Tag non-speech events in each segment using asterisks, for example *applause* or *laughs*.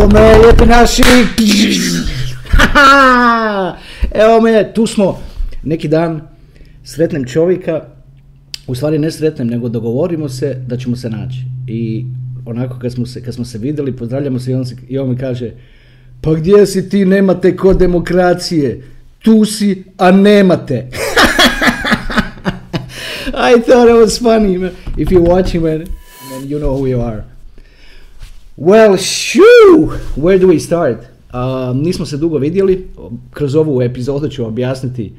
Evo me, lijepi naši! evo me, tu smo. Neki dan sretnem čovjeka, u stvari ne sretnem, nego dogovorimo se da ćemo se naći. I onako kad smo se, kad smo se vidjeli, pozdravljamo se i on, mi kaže pa gdje si ti, nemate kod demokracije, tu si, a nemate. *laughs* I thought it was funny, man. If you're watching, man, then you know who you are. Well, shoo! Where do we start? Uh, nismo se dugo vidjeli, kroz ovu epizodu ću objasniti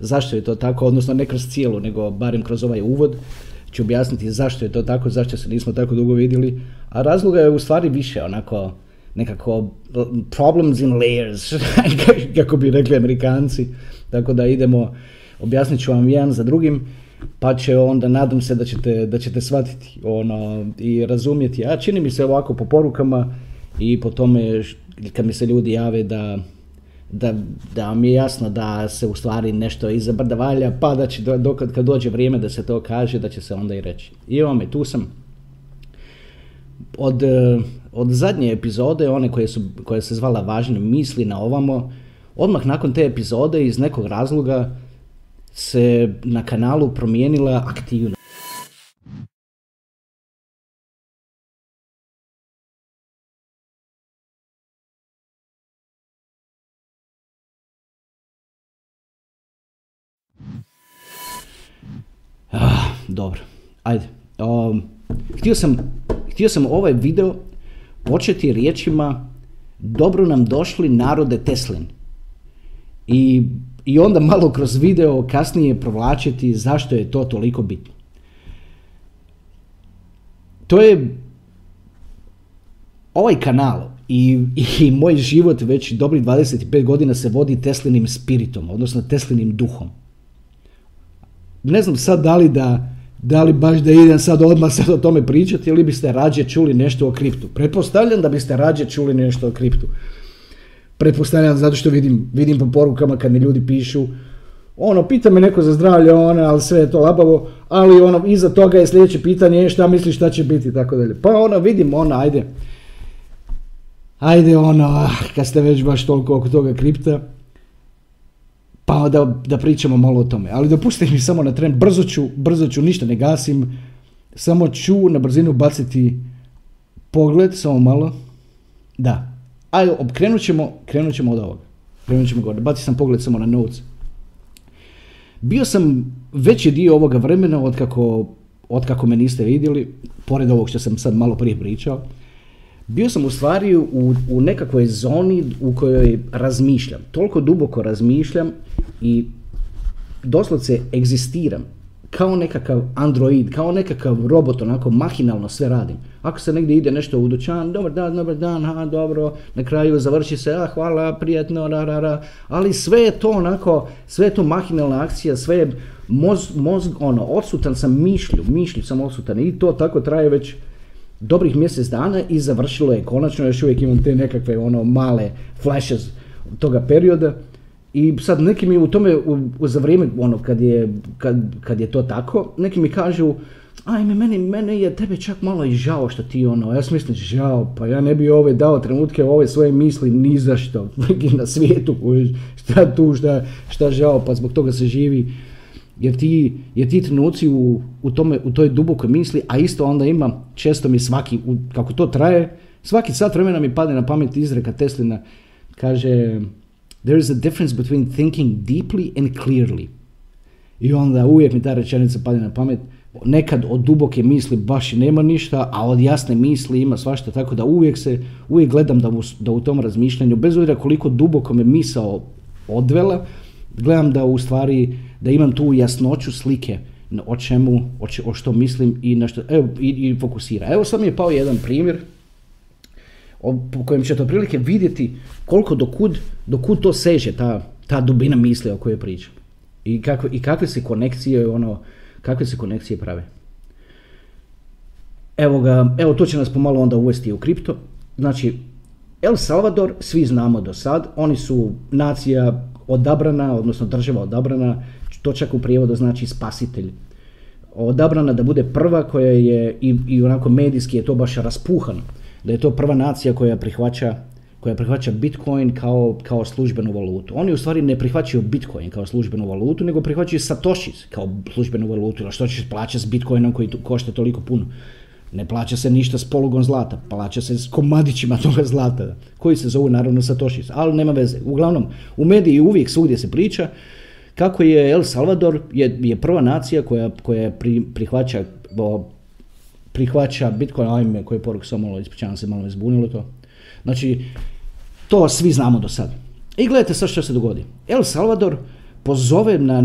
zašto je to tako, odnosno ne kroz cijelu, nego barem kroz ovaj uvod ću objasniti zašto je to tako, zašto se nismo tako dugo vidjeli, a razloga je u stvari više, onako, nekako problems in layers, *laughs* kako bi rekli amerikanci, tako da idemo, objasnit ću vam jedan za drugim, pa će onda, nadam se da ćete, da ćete shvatiti ono, i razumjeti, a čini mi se ovako po porukama i po tome kad mi se ljudi jave da, da, da mi je jasno da se u stvari nešto iza brda valja, pa da će dokad kad dođe vrijeme da se to kaže, da će se onda i reći. I evo me, tu sam. Od, od zadnje epizode, one koje, su, koje se zvala Važne misli na ovamo, odmah nakon te epizode iz nekog razloga se na kanalu promijenila aktivnost. Ah, dobro, ajde. Um, htio, sam, htio sam ovaj video početi riječima Dobro nam došli narode Teslin. I, I onda malo kroz video kasnije provlačiti zašto je to toliko bitno. To je ovaj kanal i, i moj život već dobrih 25 godina se vodi Teslinim spiritom, odnosno Teslinim duhom ne znam sad da li da, da li baš da idem sad odmah sad o tome pričati ili biste rađe čuli nešto o kriptu. Pretpostavljam da biste rađe čuli nešto o kriptu. Pretpostavljam zato što vidim, vidim po porukama kad mi ljudi pišu ono, pita me neko za zdravlje, ono, ali sve je to labavo, ali ono, iza toga je sljedeće pitanje, šta misliš šta će biti, tako dalje. Pa ono, vidim, ono, ajde, ajde, ono, ah, kad ste već baš toliko oko toga kripta, pa da, da pričamo malo o tome. Ali dopustite mi samo na tren, brzo ću, brzo ću, ništa ne gasim, samo ću na brzinu baciti pogled, samo malo. Da. Ajde, krenut ćemo, krenut ćemo od ovoga. Krenut ćemo gore. Baci sam pogled samo na notes. Bio sam veći dio ovoga vremena od kako, od kako me niste vidjeli, pored ovog što sam sad malo prije pričao, bio sam u stvari u, u nekakvoj zoni u kojoj razmišljam. Toliko duboko razmišljam i doslovce egzistiram kao nekakav android, kao nekakav robot, onako mahinalno sve radim. Ako se negdje ide nešto u dućan, dobar dan, dobar dan, ha, dobro, na kraju završi se, a hvala, prijatno, ra, ra, ra, ali sve je to onako, sve je to mahinalna akcija, sve je mozg, mozg ono, odsutan sam mišlju, mišlju sam odsutan i to tako traje već dobrih mjesec dana i završilo je. Konačno, još uvijek imam te nekakve ono male flashes toga perioda i sad neki mi u tome, u, za vrijeme ono kad je, kad, kad je to tako, neki mi kažu ajme, meni, mene je tebe čak malo i žao što ti ono, ja sam mislim žao, pa ja ne bi ove dao trenutke ove svoje misli ni za što *laughs* na svijetu, šta tu, šta, šta žao, pa zbog toga se živi. Jer ti, jer ti trenuci u, u, tome, u toj dubokoj misli, a isto onda ima, često mi svaki, u, kako to traje, svaki sat vremena mi padne na pamet izreka Teslina, kaže there is a difference between thinking deeply and clearly. I onda uvijek mi ta rečenica padne na pamet, nekad od duboke misli baš i nema ništa, a od jasne misli ima svašta, tako da uvijek se, uvijek gledam da u, da u tom razmišljanju, bez obzira koliko duboko me misao odvela, gledam da u stvari da imam tu jasnoću slike o čemu, o, o što mislim i na što, evo, i, i fokusira. Evo sad mi je pao jedan primjer po kojem ćete otprilike vidjeti koliko dokud, dokud to seže, ta, ta dubina misli o kojoj pričam. I, kako, I kakve se konekcije, ono, kakve se konekcije prave. Evo ga, evo to će nas pomalo onda uvesti u kripto. Znači, El Salvador, svi znamo do sad, oni su nacija odabrana, odnosno država odabrana, to čak u prijevodu znači spasitelj. Odabrana da bude prva koja je, i, i onako medijski je to baš raspuhano, da je to prva nacija koja prihvaća koja prihvaća Bitcoin kao, kao službenu valutu. Oni u stvari ne prihvaćaju Bitcoin kao službenu valutu, nego prihvaćaju Satoshi kao službenu valutu. A što ćeš plaćati s Bitcoinom koji košta toliko puno? Ne plaća se ništa s polugon zlata, plaća se s komadićima *laughs* toga zlata, koji se zovu naravno Satoshi, ali nema veze. Uglavnom, u mediji uvijek svugdje se priča kako je El Salvador je, je prva nacija koja, koja pri, prihvaća prihvaća Bitcoin, ajme, koji poruk samo malo, ispričavam se, malo me to. Znači, to svi znamo do sada. I gledajte sad što se dogodi. El Salvador pozove na,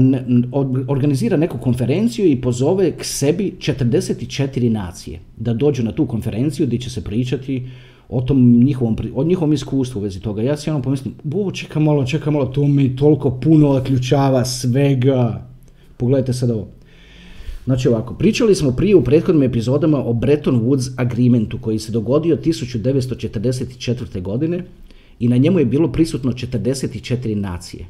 organizira neku konferenciju i pozove k sebi 44 nacije da dođu na tu konferenciju gdje će se pričati o tom njihovom, o njihovom iskustvu u vezi toga. Ja si ono pomislim, bo, čeka malo, čeka malo, to mi toliko puno otključava svega. Pogledajte sad ovo. Znači ovako, pričali smo prije u prethodnim epizodama o Bretton Woods Agreementu koji se dogodio 1944. godine i na njemu je bilo prisutno 44 nacije.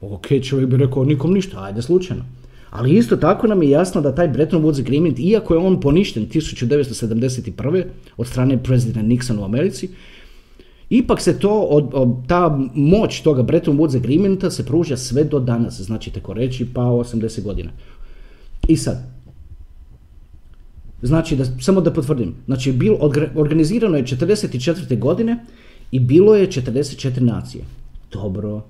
Ok, čovjek bi rekao nikom ništa, ajde slučajno. Ali isto tako nam je jasno da taj Bretton Woods Agreement, iako je on poništen 1971. od strane prezidenta Nixona u Americi, ipak se to, od, ta moć toga Bretton Woods Agreementa se pruža sve do danas, znači tako reći pa 80 godina. I sad, znači da, samo da potvrdim, znači bil, organizirano je 44. godine i bilo je 44 nacije. Dobro,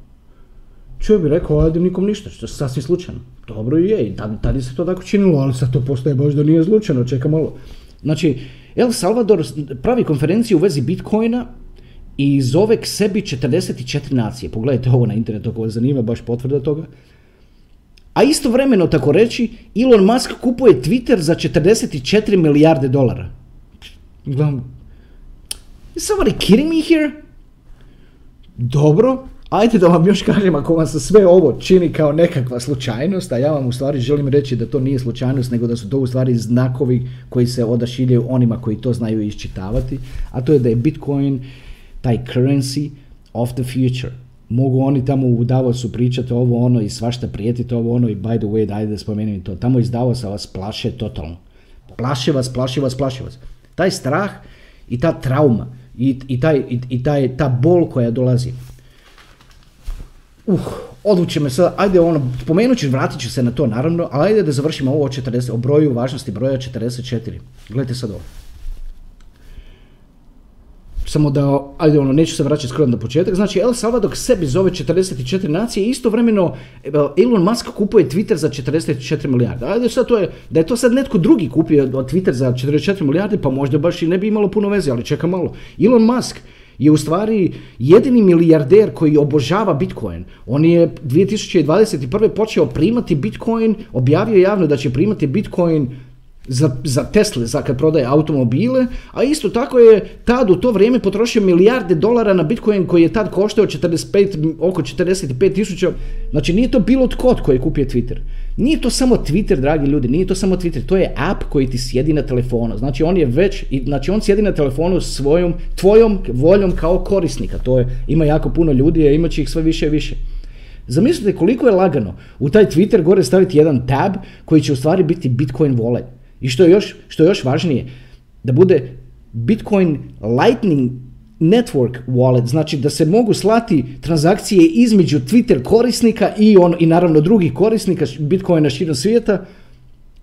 Čovjek bi rekao, ajde nikom ništa, što je sasvim slučajno. Dobro je, i tada se to tako činilo, ali sad to postaje baš da nije slučajno, čeka malo. Znači, El Salvador pravi konferenciju u vezi Bitcoina i zove k sebi 44 nacije. Pogledajte ovo na internetu ako vas zanima, baš potvrda toga. A istovremeno, tako reći, Elon Musk kupuje Twitter za 44 milijarde dolara. Gledam, is somebody kidding me here? Dobro, Ajde da vam još kažem, ako vam se sve ovo čini kao nekakva slučajnost, a ja vam u stvari želim reći da to nije slučajnost, nego da su to u stvari znakovi koji se odašiljaju onima koji to znaju iščitavati, a to je da je Bitcoin taj currency of the future. Mogu oni tamo u Davosu pričati ovo ono i svašta prijetiti ovo ono i by the way, ajde da spomenem to. Tamo iz Davosa vas plaše totalno. Plaše vas, plaše vas, plaše vas. Taj strah i ta trauma i, i, taj, i, i taj, ta bol koja dolazi Uh, odluče me sad, ajde ono, spomenut ću, vratit ću se na to naravno, ali ajde da završimo ovo o, 40, o broju važnosti broja 44. Gledajte sad ovo. Samo da, ajde ono, neću se vraćati skoro na početak. Znači, El Salvador sebi zove 44 nacije i istovremeno Elon Musk kupuje Twitter za 44 milijarde. Ajde sad to je, da je to sad netko drugi kupio Twitter za 44 milijarde, pa možda baš i ne bi imalo puno veze, ali čeka malo. Elon Musk je u stvari jedini milijarder koji obožava Bitcoin. On je 2021. počeo primati Bitcoin, objavio javno da će primati Bitcoin za, za Tesla, za kad prodaje automobile, a isto tako je tad u to vrijeme potrošio milijarde dolara na Bitcoin koji je tad koštao 45, oko 45 tisuća. Znači nije to bilo tko koji je kupio Twitter. Nije to samo Twitter, dragi ljudi, nije to samo Twitter, to je app koji ti sjedi na telefonu. Znači on je već, znači on sjedi na telefonu svojom, tvojom voljom kao korisnika. To je, ima jako puno ljudi, a imat ih sve više i više. Zamislite koliko je lagano u taj Twitter gore staviti jedan tab koji će u stvari biti Bitcoin wallet. I što je još, što je još važnije, da bude Bitcoin Lightning Network wallet, znači da se mogu slati transakcije između Twitter korisnika i, on, i naravno drugih korisnika Bitcoina širom svijeta.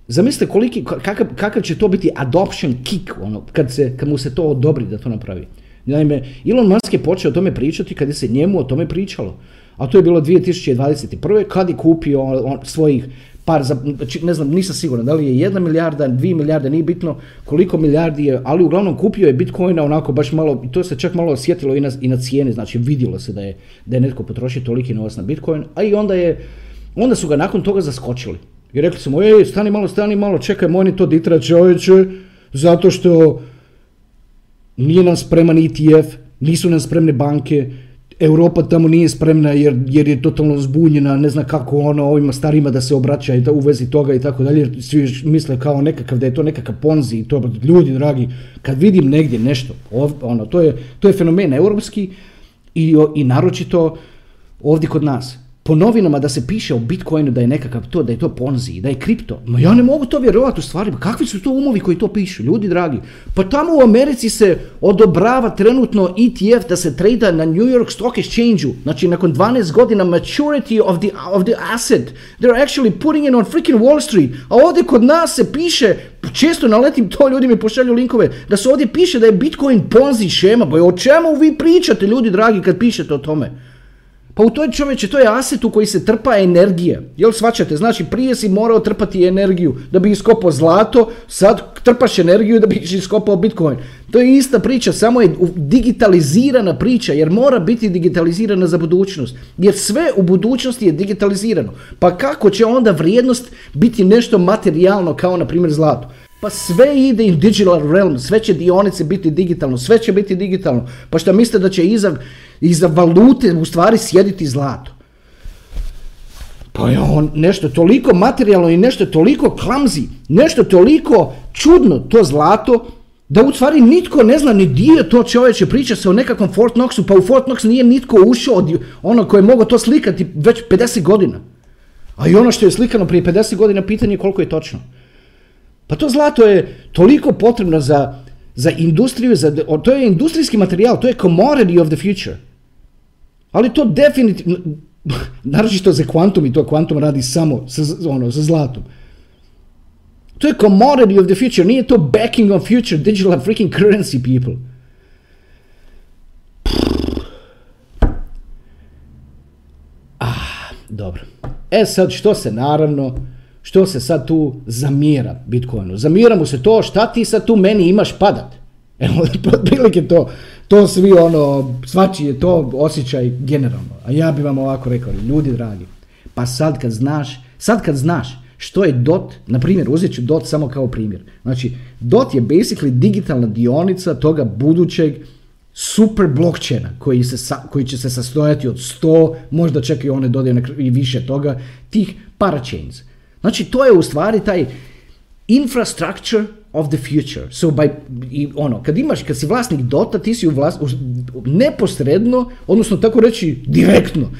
Zamislite koliki, kakav, kakav će to biti adoption kick ono, kad, se, kad mu se to odobri da to napravi. Naime, Elon Musk je počeo o tome pričati kad je se njemu o tome pričalo. A to je bilo 2021. kad je kupio on, svojih par, za, znači, ne znam, nisam siguran da li je jedna milijarda, dvije milijarde, nije bitno koliko milijardi je, ali uglavnom kupio je Bitcoina onako baš malo, to se čak malo osjetilo i na, i na cijene, znači vidjelo se da je, da je netko potrošio toliki novac na Bitcoin, a i onda je Onda su ga nakon toga zaskočili. I rekli su mu, ej, stani malo, stani malo, čekaj, oni to ditra čovječe, zato što nije nam spreman ETF, nisu nam spremne banke, Europa tamo nije spremna jer, jer je totalno zbunjena, ne zna kako ono ovima starima da se obraća i da u vezi toga i tako dalje, svi misle kao nekakav, da je to nekakav ponzi i to, ljudi dragi, kad vidim negdje nešto, ono, to je, to je fenomen europski i, i naročito ovdje kod nas po novinama da se piše o Bitcoinu da je nekakav to, da je to ponzi, da je kripto. Ma ja ne mogu to vjerovati u stvari. Kakvi su to umovi koji to pišu, ljudi dragi? Pa tamo u Americi se odobrava trenutno ETF da se trada na New York Stock Exchange-u. Znači nakon 12 godina maturity of the, of the asset. They're actually putting it on freaking Wall Street. A ovdje kod nas se piše, često naletim to, ljudi mi pošalju linkove, da se ovdje piše da je Bitcoin ponzi šema. Pa o čemu vi pričate, ljudi dragi, kad pišete o tome? Pa u toj čovječe, to je aset u koji se trpa energija. Jel svačate? Znači prije si morao trpati energiju da bi iskopao zlato, sad trpaš energiju da bi iskopao bitcoin. To je ista priča, samo je digitalizirana priča jer mora biti digitalizirana za budućnost. Jer sve u budućnosti je digitalizirano. Pa kako će onda vrijednost biti nešto materijalno kao na primjer zlato? Pa sve ide in digital realm, sve će dionice biti digitalno, sve će biti digitalno. Pa što mislite da će iza, iza valute u stvari sjediti zlato? Pa je on nešto toliko materijalno i nešto toliko klamzi, nešto toliko čudno to zlato, da u stvari nitko ne zna ni dio to čovječe, priča se o nekakvom Fort Knoxu, pa u Fort Knox nije nitko ušao od ono koje je mogao to slikati već 50 godina. A i ono što je slikano prije 50 godina, pitanje je koliko je točno. Pa to zlato je toliko potrebno za, za industriju, za, to je industrijski materijal, to je commodity of the future. Ali to definitivno, *laughs* naročito za kvantum i to kvantum radi samo sa, ono, sa zlatom. To je commodity of the future, nije to backing of future digital freaking currency people. Ah, dobro. E sad što se naravno što se sad tu zamjera Bitcoinu? Zamjera mu se to šta ti sad tu meni imaš padat. *laughs* Evo, otprilike to, to svi ono, svači je to osjećaj generalno. A ja bi vam ovako rekao, ljudi dragi, pa sad kad znaš, sad kad znaš što je DOT, na primjer, uzet ću DOT samo kao primjer. Znači, DOT je basically digitalna dionica toga budućeg super blockchaina koji, se, koji će se sastojati od 100, možda čak i one dodaju i više toga, tih parachains. Znači, to je u stvari taj infrastructure of the future. So by, i ono, kad imaš, kad si vlasnik Dota, ti si u vlas, neposredno, odnosno tako reći direktno,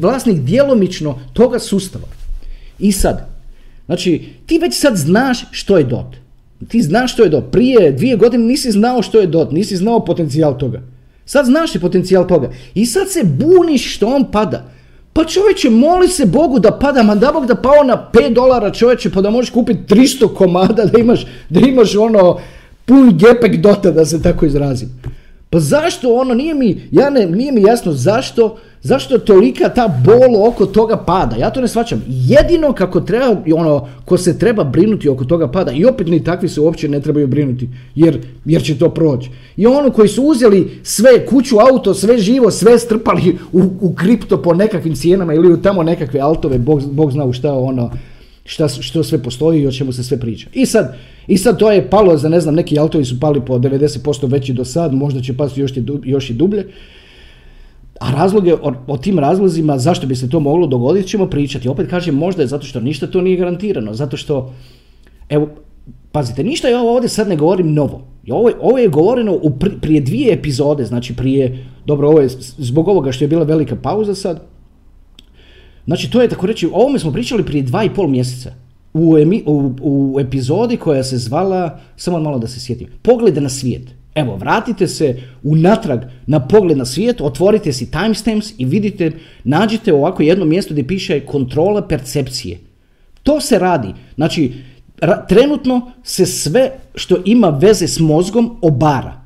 vlasnik djelomično toga sustava. I sad, znači, ti već sad znaš što je DOT. Ti znaš što je DOT. Prije dvije godine nisi znao što je DOT, nisi znao potencijal toga. Sad znaš i potencijal toga. I sad se buniš što on pada. Pa čovječe, moli se Bogu da pada, ma da Bog da pao na 5 dolara čovječe, pa da možeš kupiti 300 komada, da imaš, da imaš ono pun gepek dota, da se tako izrazim. Pa zašto ono, nije mi, ja ne, nije mi jasno zašto, zašto tolika ta bol oko toga pada. Ja to ne svačam. Jedino kako treba, ono, ko se treba brinuti oko toga pada, i opet ni takvi se uopće ne trebaju brinuti, jer, jer će to proći. I ono koji su uzeli sve, kuću, auto, sve živo, sve strpali u, u kripto po nekakvim cijenama ili u tamo nekakve altove, Bog, Bog zna u šta ono, šta, što sve postoji i o čemu se sve priča. I sad, I sad to je palo za ne znam, neki altovi su pali po 90% veći do sad, možda će pasti još, još i dublje. A razloge, o, o, tim razlozima zašto bi se to moglo dogoditi ćemo pričati. Opet kažem, možda je zato što ništa to nije garantirano. Zato što, evo, pazite, ništa ja ovdje sad ne govorim novo. Ovo, ovo je govoreno u prije dvije epizode, znači prije, dobro, ovo je zbog ovoga što je bila velika pauza sad. Znači, to je tako reći, o ovome smo pričali prije dva i pol mjeseca u, emi, u, u epizodi koja se zvala, samo malo da se sjetim, Poglede na svijet. Evo, vratite se unatrag na pogled na svijet, otvorite si timestamps i vidite, nađite ovako jedno mjesto gdje piše kontrola percepcije. To se radi. Znači, ra, trenutno se sve što ima veze s mozgom obara.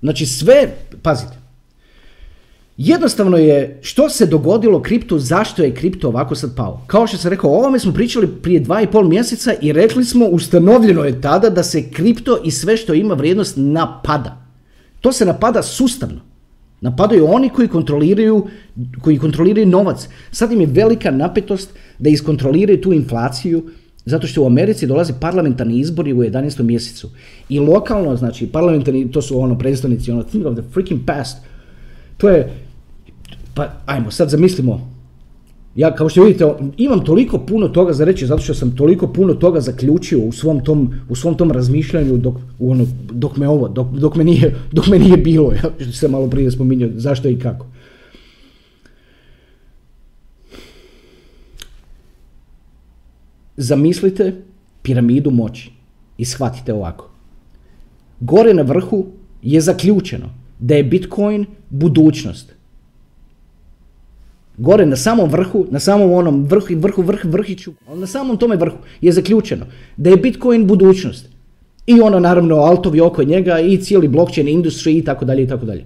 Znači sve, pazite, Jednostavno je što se dogodilo kriptu, zašto je kripto ovako sad pao. Kao što sam rekao, o ovome smo pričali prije dva i pol mjeseca i rekli smo, ustanovljeno je tada da se kripto i sve što ima vrijednost napada. To se napada sustavno. Napadaju oni koji kontroliraju, koji kontroliraju novac. Sad im je velika napetost da iskontroliraju tu inflaciju, zato što u Americi dolaze parlamentarni izbori u 11. mjesecu. I lokalno, znači, parlamentarni, to su ono predstavnici, ono, think of the freaking past. To je, pa ajmo, sad zamislimo, ja kao što vidite imam toliko puno toga za reći zato što sam toliko puno toga zaključio u svom tom, u svom tom razmišljanju dok, ono, dok me ovo, dok, dok, me nije, *laughs* dok me nije bilo, ja što sam malo prije spominjao zašto i kako. Zamislite piramidu moći i shvatite ovako. Gore na vrhu je zaključeno da je Bitcoin budućnost gore na samom vrhu, na samom onom vrhu, vrhu, vrh, vrhiću, na samom tome vrhu je zaključeno da je Bitcoin budućnost. I ono naravno altovi oko njega i cijeli blockchain industry i tako dalje i tako dalje.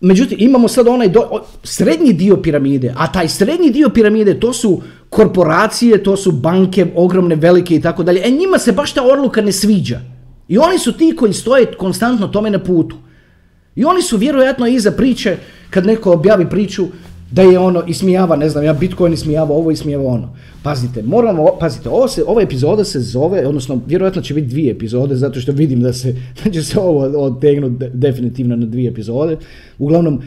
Međutim, imamo sad onaj do, srednji dio piramide, a taj srednji dio piramide to su korporacije, to su banke ogromne, velike i tako dalje. E njima se baš ta odluka ne sviđa. I oni su ti koji stoje konstantno tome na putu. I oni su vjerojatno iza priče, kad neko objavi priču, da je ono ismijava, ne znam, ja Bitcoin ismijava ovo, ismijava ono. Pazite, moramo, pazite, ovo se, ova epizoda se zove, odnosno vjerojatno će biti dvije epizode, zato što vidim da se, *laughs* da će se ovo otegnuti definitivno na dvije epizode. Uglavnom,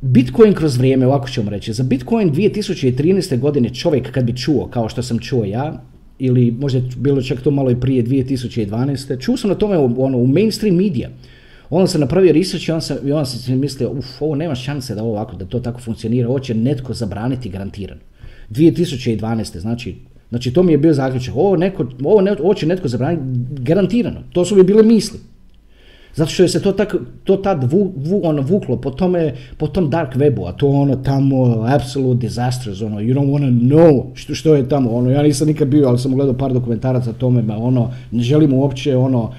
Bitcoin kroz vrijeme, ovako ćemo reći, za Bitcoin 2013. godine čovjek kad bi čuo, kao što sam čuo ja, ili možda bilo čak to malo i prije 2012. Čuo sam na tome ono, u mainstream media. Onda sam napravio research i onda sam, i onda mislio, uf, ovo nema šanse da ovo ovako, da to tako funkcionira, ovo će netko zabraniti garantirano. 2012. znači, znači to mi je bio zaključak, ovo, neko, ovo, ne, ovo će netko zabraniti garantirano, to su mi bile misli. Zato što je se to, tak, to tad vu, vu, ono, vuklo po, tome, po tom dark webu, a to ono tamo absolute disasters, ono, you don't wanna know što, što je tamo, ono, ja nisam nikad bio, ali sam gledao par dokumentaraca o tome, ma ono, ne želim uopće, ono,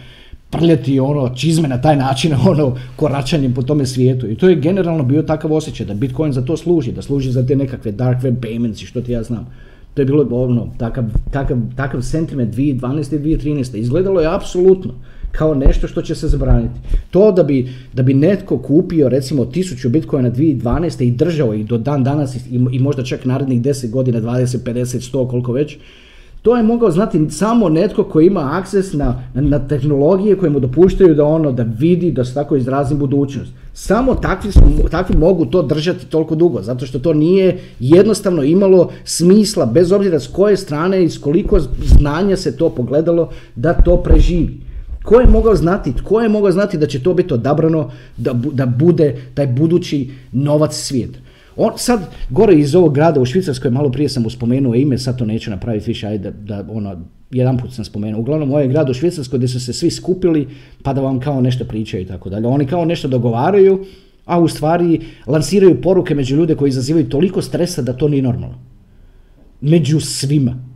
prljati ono čizme na taj način *laughs* ono koračanjem po tome svijetu i to je generalno bio takav osjećaj da Bitcoin za to služi, da služi za te nekakve dark web payments i što ti ja znam. To je bilo ono, takav, takav, takav sentiment 2012. i 2013. Izgledalo je apsolutno kao nešto što će se zabraniti. To da bi, da bi netko kupio recimo 1000 bitcoina 2012. i držao ih do dan danas i, i možda čak narednih 10 godina, 20, 50, 100, koliko već, to je mogao znati samo netko koji ima akses na, na, tehnologije koje mu dopuštaju da ono da vidi, da se tako izrazim budućnost. Samo takvi, takvi mogu to držati toliko dugo, zato što to nije jednostavno imalo smisla, bez obzira s koje strane i s koliko znanja se to pogledalo, da to preživi. Ko je mogao znati, tko je mogao znati da će to biti odabrano da, da bude taj budući novac svijeta? On, sad, gore iz ovog grada u Švicarskoj, malo prije sam mu spomenuo ime, sad to neću napraviti više, ajde da, ono, jedan put sam spomenuo. Uglavnom, ovo je grad u Švicarskoj gdje su se svi skupili pa da vam kao nešto pričaju i tako dalje. Oni kao nešto dogovaraju, a u stvari lansiraju poruke među ljude koji izazivaju toliko stresa da to nije normalno. Među svima.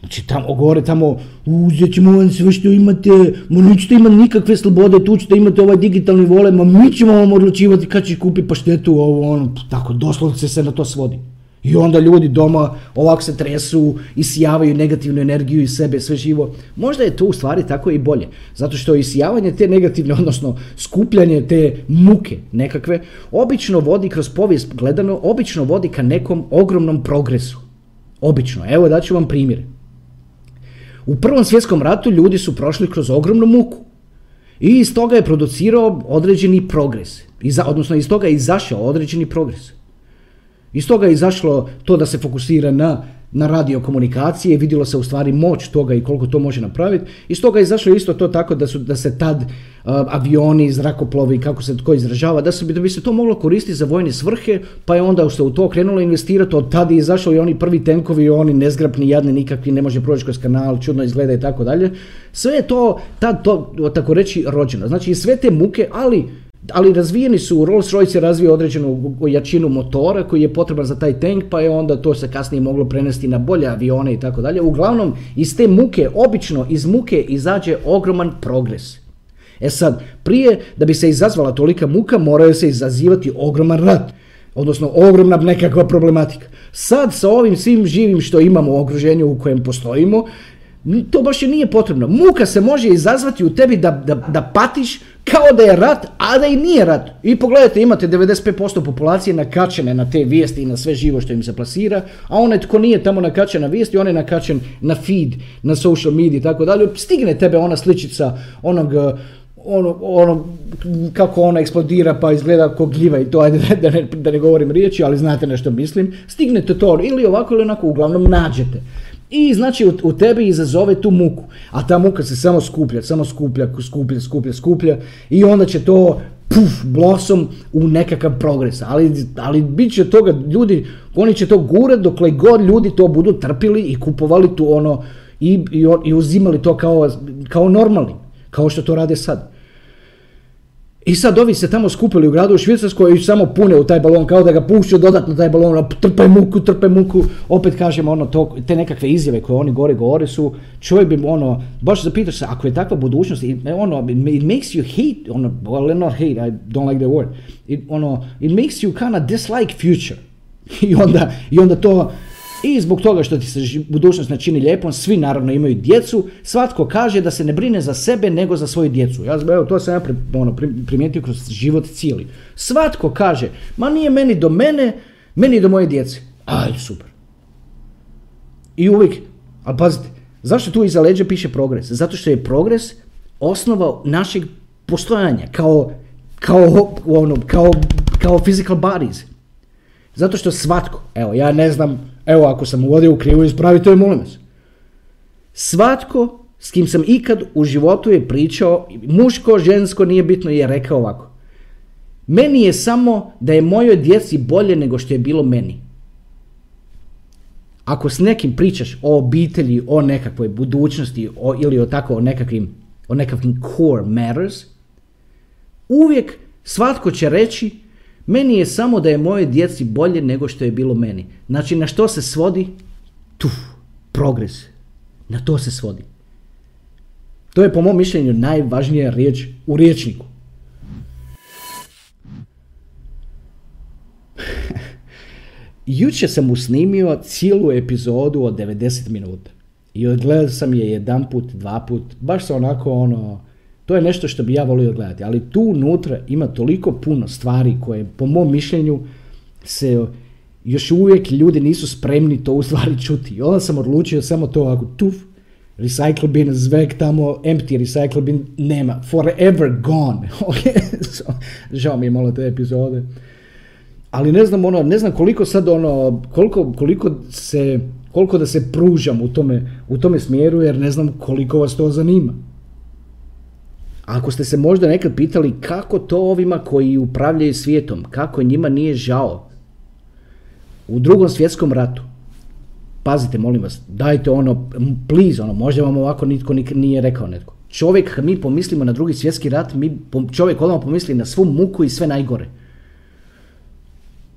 Znači tamo gore, tamo, uzet ćemo vam sve što imate, ma nećete imati nikakve slobode, tu ćete imati ovaj digitalni vole, ma mi ćemo vam odlučivati kad će kupiti paštetu, ovo ono, tako, doslovce se na to svodi. I onda ljudi doma ovako se tresu, isijavaju negativnu energiju iz sebe, sve živo. Možda je to u stvari tako i bolje. Zato što isijavanje te negativne, odnosno skupljanje te muke nekakve, obično vodi kroz povijest gledano, obično vodi ka nekom ogromnom progresu. Obično. Evo daću vam primjer. U Prvom svjetskom ratu ljudi su prošli kroz ogromnu muku i iz toga je producirao određeni progres, odnosno iz toga je izašao određeni progres. Iz toga je izašlo to da se fokusira na na radio komunikacije, vidjelo se u stvari moć toga i koliko to može napraviti. I stoga je izašlo isto to tako da, su, da se tad uh, avioni, zrakoplovi, kako se tko izražava, da, su, da bi se to moglo koristiti za vojne svrhe, pa je onda se u to krenulo investirati, od tada je izašao i oni prvi tenkovi, oni nezgrapni, jadni, nikakvi, ne može proći kroz kanal, čudno izgleda i tako dalje. Sve je to tad, to, tako reći, rođeno. Znači sve te muke, ali ali razvijeni su, Rolls Royce je razvio određenu jačinu motora koji je potreban za taj tank, pa je onda to se kasnije moglo prenesti na bolje avione i tako dalje. Uglavnom, iz te muke, obično iz muke izađe ogroman progres. E sad, prije da bi se izazvala tolika muka, moraju se izazivati ogroman rat, odnosno ogromna nekakva problematika. Sad sa ovim svim živim što imamo u okruženju u kojem postojimo, To baš i nije potrebno. Muka se može izazvati u tebi da, da, da patiš kao da je rat, a da i nije rat. I pogledajte, imate 95% populacije nakačene na te vijesti i na sve živo što im se plasira, a onaj tko nije tamo nakačen na vijesti, on je nakačen na feed, na social media i tako dalje. Stigne tebe ona sličica onog ono, ono, kako ona eksplodira pa izgleda kao gljiva i to, ajde *laughs* da ne, da ne govorim riječi, ali znate na što mislim, stignete to ili ovako ili onako, uglavnom nađete. I znači u, u tebi izazove tu muku, a ta muka se samo skuplja, samo skuplja, skuplja, skuplja, skuplja i onda će to puf, blosom u nekakav progres. Ali, ali bit će toga, ljudi, oni će to gurat dokle god ljudi to budu trpili i kupovali tu ono i, i, i uzimali to kao, kao normalni, kao što to rade sad. I sad ovi se tamo skupili u gradu u Švicarskoj i samo pune u taj balon, kao da ga pušću dodatno taj balon, ono, trpe muku, trpe muku. Opet kažem, ono, to, te nekakve izjave koje oni gore govore su, čovjek bi, ono, baš zapitaš se, ako je takva budućnost, ono, it makes you hate, ono, well, not hate, I don't like the word, it, ono, it makes you kind of dislike future. *laughs* I onda, I onda to, i zbog toga što ti se budućnost načini lijepom, svi naravno imaju djecu, svatko kaže da se ne brine za sebe nego za svoju djecu. Ja, evo, to sam ja ono, primijetio kroz život cijeli. Svatko kaže, ma nije meni do mene, meni do moje djece. Aj, super. I uvijek, ali pazite, zašto tu iza leđa piše progres? Zato što je progres osnova našeg postojanja, kao, kao, ono, kao, kao physical bodies. Zato što svatko, evo, ja ne znam, Evo, ako sam uvodio u krivu, ispravite je, molim vas. Svatko s kim sam ikad u životu je pričao, muško, žensko, nije bitno, je rekao ovako. Meni je samo da je mojoj djeci bolje nego što je bilo meni. Ako s nekim pričaš o obitelji, o nekakvoj budućnosti o, ili o tako o nekakvim, o nekakvim core matters, uvijek svatko će reći meni je samo da je moje djeci bolje nego što je bilo meni. Znači, na što se svodi? Tuf, progres. Na to se svodi. To je po mom mišljenju najvažnija riječ u riječniku. *laughs* Juče sam usnimio cijelu epizodu od 90 minuta. I odgledao sam je jedan put, dva put, baš se onako ono, to je nešto što bi ja volio gledati, ali tu unutra ima toliko puno stvari koje po mom mišljenju se još uvijek ljudi nisu spremni to u stvari čuti. I onda sam odlučio samo to ako tuf, recycle bin, zvek tamo, empty recycle bin, nema, forever gone. *laughs* Žao mi je malo te epizode. Ali ne znam, ono, ne znam koliko sad ono, koliko, koliko se, koliko da se pružam u tome, u tome smjeru, jer ne znam koliko vas to zanima. Ako ste se možda nekad pitali kako to ovima koji upravljaju svijetom, kako njima nije žao. U drugom svjetskom ratu, pazite molim vas, dajte ono, please, ono, možda vam ovako nitko nije rekao netko. Čovjek, mi pomislimo na drugi svjetski rat, mi, čovjek odmah pomisli na svu muku i sve najgore.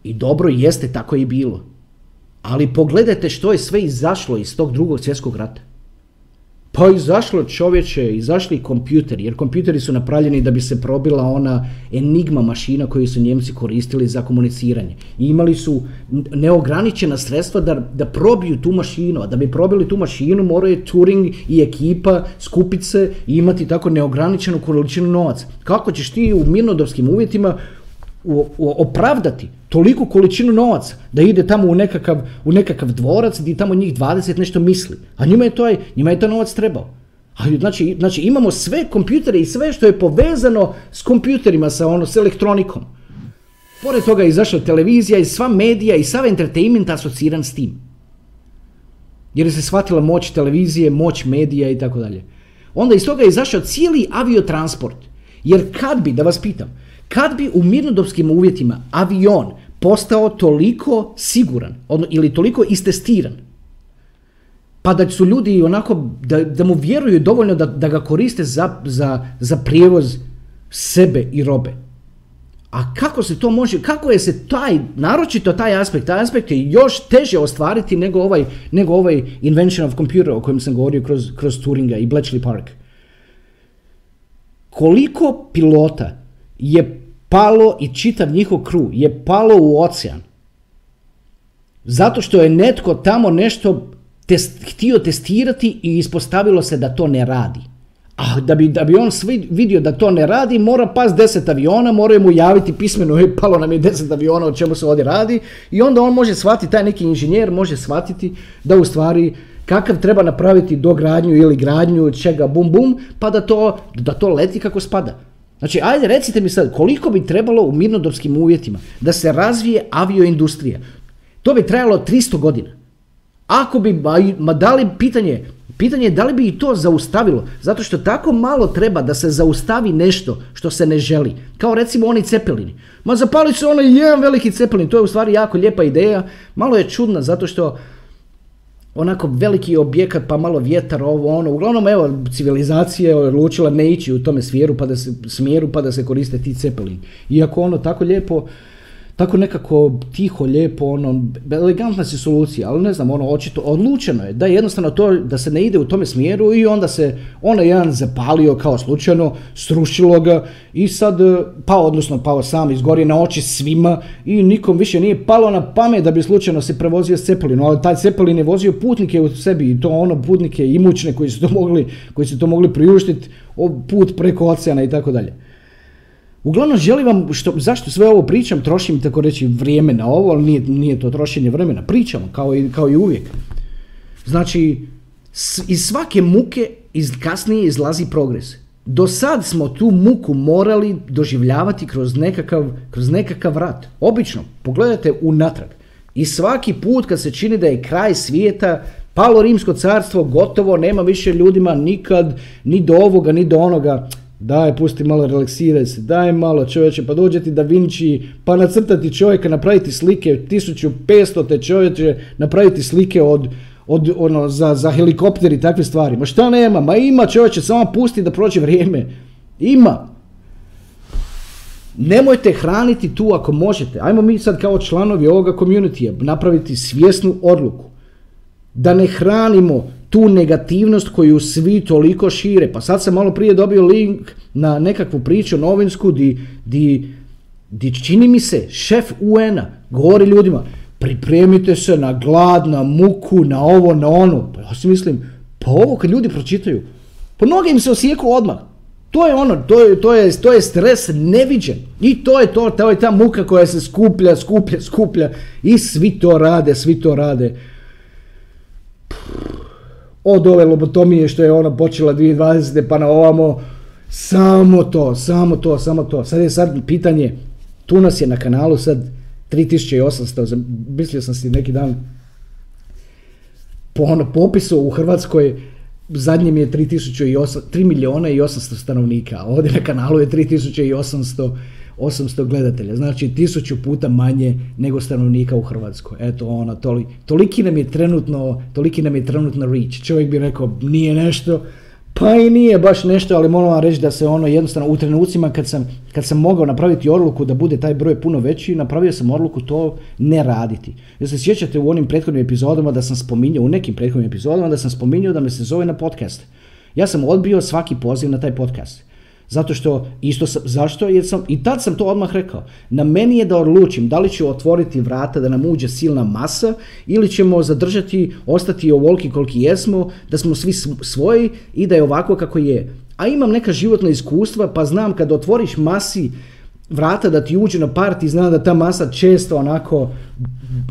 I dobro jeste, tako i bilo. Ali pogledajte što je sve izašlo iz tog drugog svjetskog rata. Pa izašlo čovječe, izašli kompjuteri, jer kompjuteri su napravljeni da bi se probila ona enigma mašina koju su Njemci koristili za komuniciranje. I imali su neograničena sredstva da, da probiju tu mašinu, a da bi probili tu mašinu moraju Turing i ekipa skupiti se i imati tako neograničenu količinu novaca. Kako ćeš ti u mirnodopskim uvjetima opravdati toliku količinu novaca da ide tamo u nekakav, u nekakav dvorac gdje tamo njih 20 nešto misli. A njima je, to, njima je to novac trebao. A znači, znači imamo sve kompjutere i sve što je povezano s kompjuterima, sa, ono, s elektronikom. Pored toga je izašla televizija i sva medija i sav entertainment asociran s tim. Jer se shvatila moć televizije, moć medija i tako dalje. Onda iz toga je izašao cijeli aviotransport. Jer kad bi, da vas pitam, kad bi u mirnodopskim uvjetima avion postao toliko siguran ili toliko istestiran, pa da su ljudi onako, da, da mu vjeruju dovoljno da, da ga koriste za, za, za prijevoz sebe i robe. A kako se to može, kako je se taj, naročito taj aspekt, taj aspekt je još teže ostvariti nego ovaj, nego ovaj invention of computer o kojem sam govorio kroz, kroz Turinga i Bletchley Park. Koliko pilota je palo i čitav njihov kru je palo u ocean. Zato što je netko tamo nešto test, htio testirati i ispostavilo se da to ne radi. A da bi, da bi on svi vidio da to ne radi, mora pas deset aviona, moraju mu javiti pismeno, je palo nam je deset aviona, o čemu se ovdje radi, i onda on može shvatiti, taj neki inženjer može shvatiti da u stvari kakav treba napraviti dogradnju ili gradnju čega bum bum, pa da to, da to leti kako spada. Znači, ajde recite mi sad, koliko bi trebalo u mirnodopskim uvjetima da se razvije avioindustrija? To bi trajalo 300 godina. Ako bi, ma da li pitanje, pitanje je da li bi i to zaustavilo, zato što tako malo treba da se zaustavi nešto što se ne želi, kao recimo oni cepelini. Ma zapali se onaj jedan veliki cepelin, to je u stvari jako lijepa ideja, malo je čudna zato što onako veliki objekat pa malo vjetar ovo ono. Uglavnom evo civilizacija je odlučila ne ići u tome smjeru pa da se smjeru pa da se koriste ti cepelini iako ono tako lijepo tako nekako tiho, lijepo, ono, elegantna si solucija, ali ne znam, ono, očito, odlučeno je da je jednostavno to, da se ne ide u tome smjeru i onda se onaj jedan zapalio kao slučajno, srušilo ga i sad, pa odnosno pao sam, izgorio na oči svima i nikom više nije palo na pamet da bi slučajno se prevozio s Cepelinom, ali taj Cepelin je vozio putnike u sebi i to ono putnike imućne koji su to mogli, koji su to mogli priuštiti, put preko oceana i tako dalje. Uglavnom želim vam, što, zašto sve ovo pričam, trošim tako reći vrijeme na ovo, ali nije, nije to trošenje vremena, pričamo kao i, kao i uvijek. Znači, iz svake muke iz, kasnije izlazi progres. Do sad smo tu muku morali doživljavati kroz nekakav, kroz nekakav rat. Obično, pogledajte unatrag. I svaki put kad se čini da je kraj svijeta, palo rimsko carstvo, gotovo, nema više ljudima nikad, ni do ovoga, ni do onoga daj, pusti malo, relaksiraj se, daj malo čovječe, pa dođe ti Da Vinci, pa nacrtati čovjeka, napraviti slike, 1500 te čovječe, napraviti slike od, od, ono, za, za helikopter i takve stvari. Ma šta nema, ma ima čovječe, samo pusti da prođe vrijeme. Ima. Nemojte hraniti tu ako možete. Ajmo mi sad kao članovi ovoga communitya napraviti svjesnu odluku. Da ne hranimo tu negativnost koju svi toliko šire. Pa sad sam malo prije dobio link na nekakvu priču novinsku di, di, di čini mi se šef UN-a govori ljudima pripremite se na glad, na muku, na ovo, na ono. Pa ja si mislim, pa ovo kad ljudi pročitaju, pa noge im se osijeku odmah. To je ono, to je, to je, to je stres neviđen. I to je to, to je ta muka koja se skuplja, skuplja, skuplja. I svi to rade, svi to rade od ove lobotomije što je ona počela 2020. pa na ovamo, samo to, samo to, samo to. Sad je sad pitanje, tu nas je na kanalu sad 3800, mislio sam si neki dan po ono popisu u Hrvatskoj zadnjem je 3 milijuna i 800 stanovnika, a ovdje na kanalu je 3800 800 gledatelja, znači tisuću puta manje nego stanovnika u Hrvatskoj. Eto ona, toli, toliki nam je trenutno, toliki nam je trenutno reach. Čovjek bi rekao nije nešto, pa i nije baš nešto, ali moram vam reći da se ono jednostavno u trenucima kad sam, kad sam mogao napraviti odluku da bude taj broj puno veći, napravio sam odluku to ne raditi. Jer se sjećate u onim prethodnim epizodama da sam spominjao, u nekim prethodnim epizodama da sam spominjao da me se zove na podcast. Ja sam odbio svaki poziv na taj podcast. Zato što, isto sam, zašto? Jer sam, i tad sam to odmah rekao. Na meni je da odlučim da li ću otvoriti vrata da nam uđe silna masa ili ćemo zadržati, ostati ovoliki koliki jesmo, da smo svi svoji i da je ovako kako je. A imam neka životna iskustva pa znam kad otvoriš masi vrata da ti uđe na parti, znam da ta masa često onako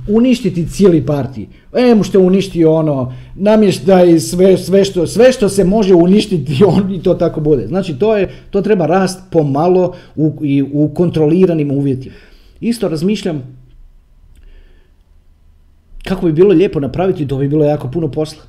uništiti cijeli partij. Em što uništi ono, namještaj, sve, sve, što, sve što se može uništiti *laughs* on, i to tako bude. Znači to, je, to treba rast pomalo u, i u kontroliranim uvjetima. Isto razmišljam kako bi bilo lijepo napraviti, to bi bilo jako puno posla.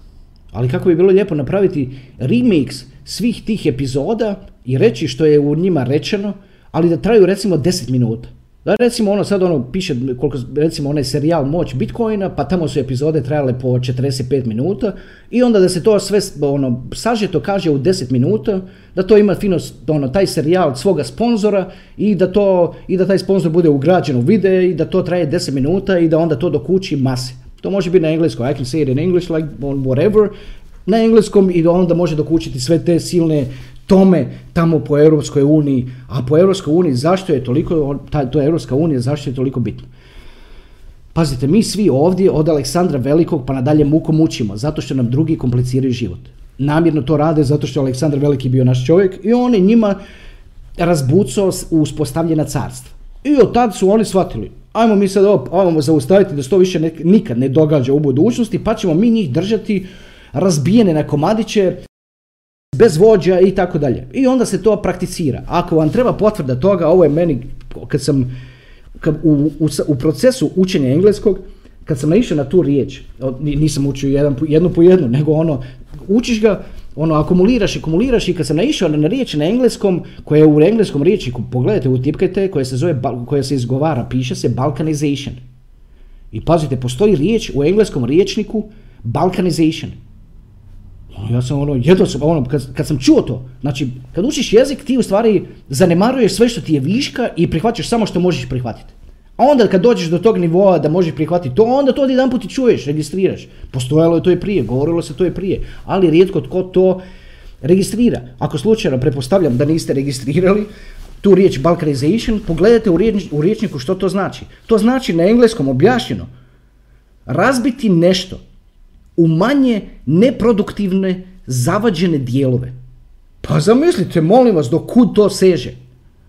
Ali kako bi bilo lijepo napraviti remix svih tih epizoda i reći što je u njima rečeno, ali da traju recimo 10 minuta. Da recimo ono sad ono piše koliko recimo onaj serijal Moć Bitcoina pa tamo su epizode trajale po 45 minuta i onda da se to sve ono sažeto kaže u 10 minuta da to ima fino ono taj serijal od svoga sponzora i da to i da taj sponzor bude ugrađen u video i da to traje 10 minuta i da onda to dokući mase. To može biti na engleskom, I can say it in English like whatever, na engleskom i onda može dokučiti sve te silne tome tamo po Europskoj uniji, a po Europskoj uniji zašto je toliko, ta, to je Europska unija, zašto je toliko bitno? Pazite, mi svi ovdje od Aleksandra Velikog pa nadalje mukom učimo, zato što nam drugi kompliciraju život. Namjerno to rade zato što je Aleksandar Veliki bio naš čovjek i on je njima razbucao uspostavljena carstva. I od tad su oni shvatili, ajmo mi sad ovo, ajmo zaustaviti da se to više nikad ne događa u budućnosti, pa ćemo mi njih držati razbijene na komadiće, bez vođa i tako dalje. I onda se to prakticira. Ako vam treba potvrda toga, ovo je meni, kad sam kad u, u, procesu učenja engleskog, kad sam naišao na tu riječ, nisam učio jedan, jednu po jednu, *laughs* nego ono, učiš ga, ono, akumuliraš i akumuliraš i kad sam naišao na riječ na engleskom, koja je u engleskom riječniku, pogledajte, utipkajte, koja se zove, koja se izgovara, piše se balkanization. I pazite, postoji riječ u engleskom riječniku balkanization. Ja sam ono, jedno sam, ono, kad, kad, sam čuo to, znači, kad učiš jezik, ti u stvari zanemaruješ sve što ti je viška i prihvaćaš samo što možeš prihvatiti. A onda kad dođeš do tog nivoa da možeš prihvatiti to, onda to jedan put i čuješ, registriraš. Postojalo je to i prije, govorilo se to i prije, ali rijetko tko to registrira. Ako slučajno pretpostavljam da niste registrirali tu riječ balkanization, pogledajte u, u riječniku što to znači. To znači na engleskom objašnjeno razbiti nešto u manje neproduktivne, zavađene dijelove. Pa zamislite, molim vas, do kud to seže.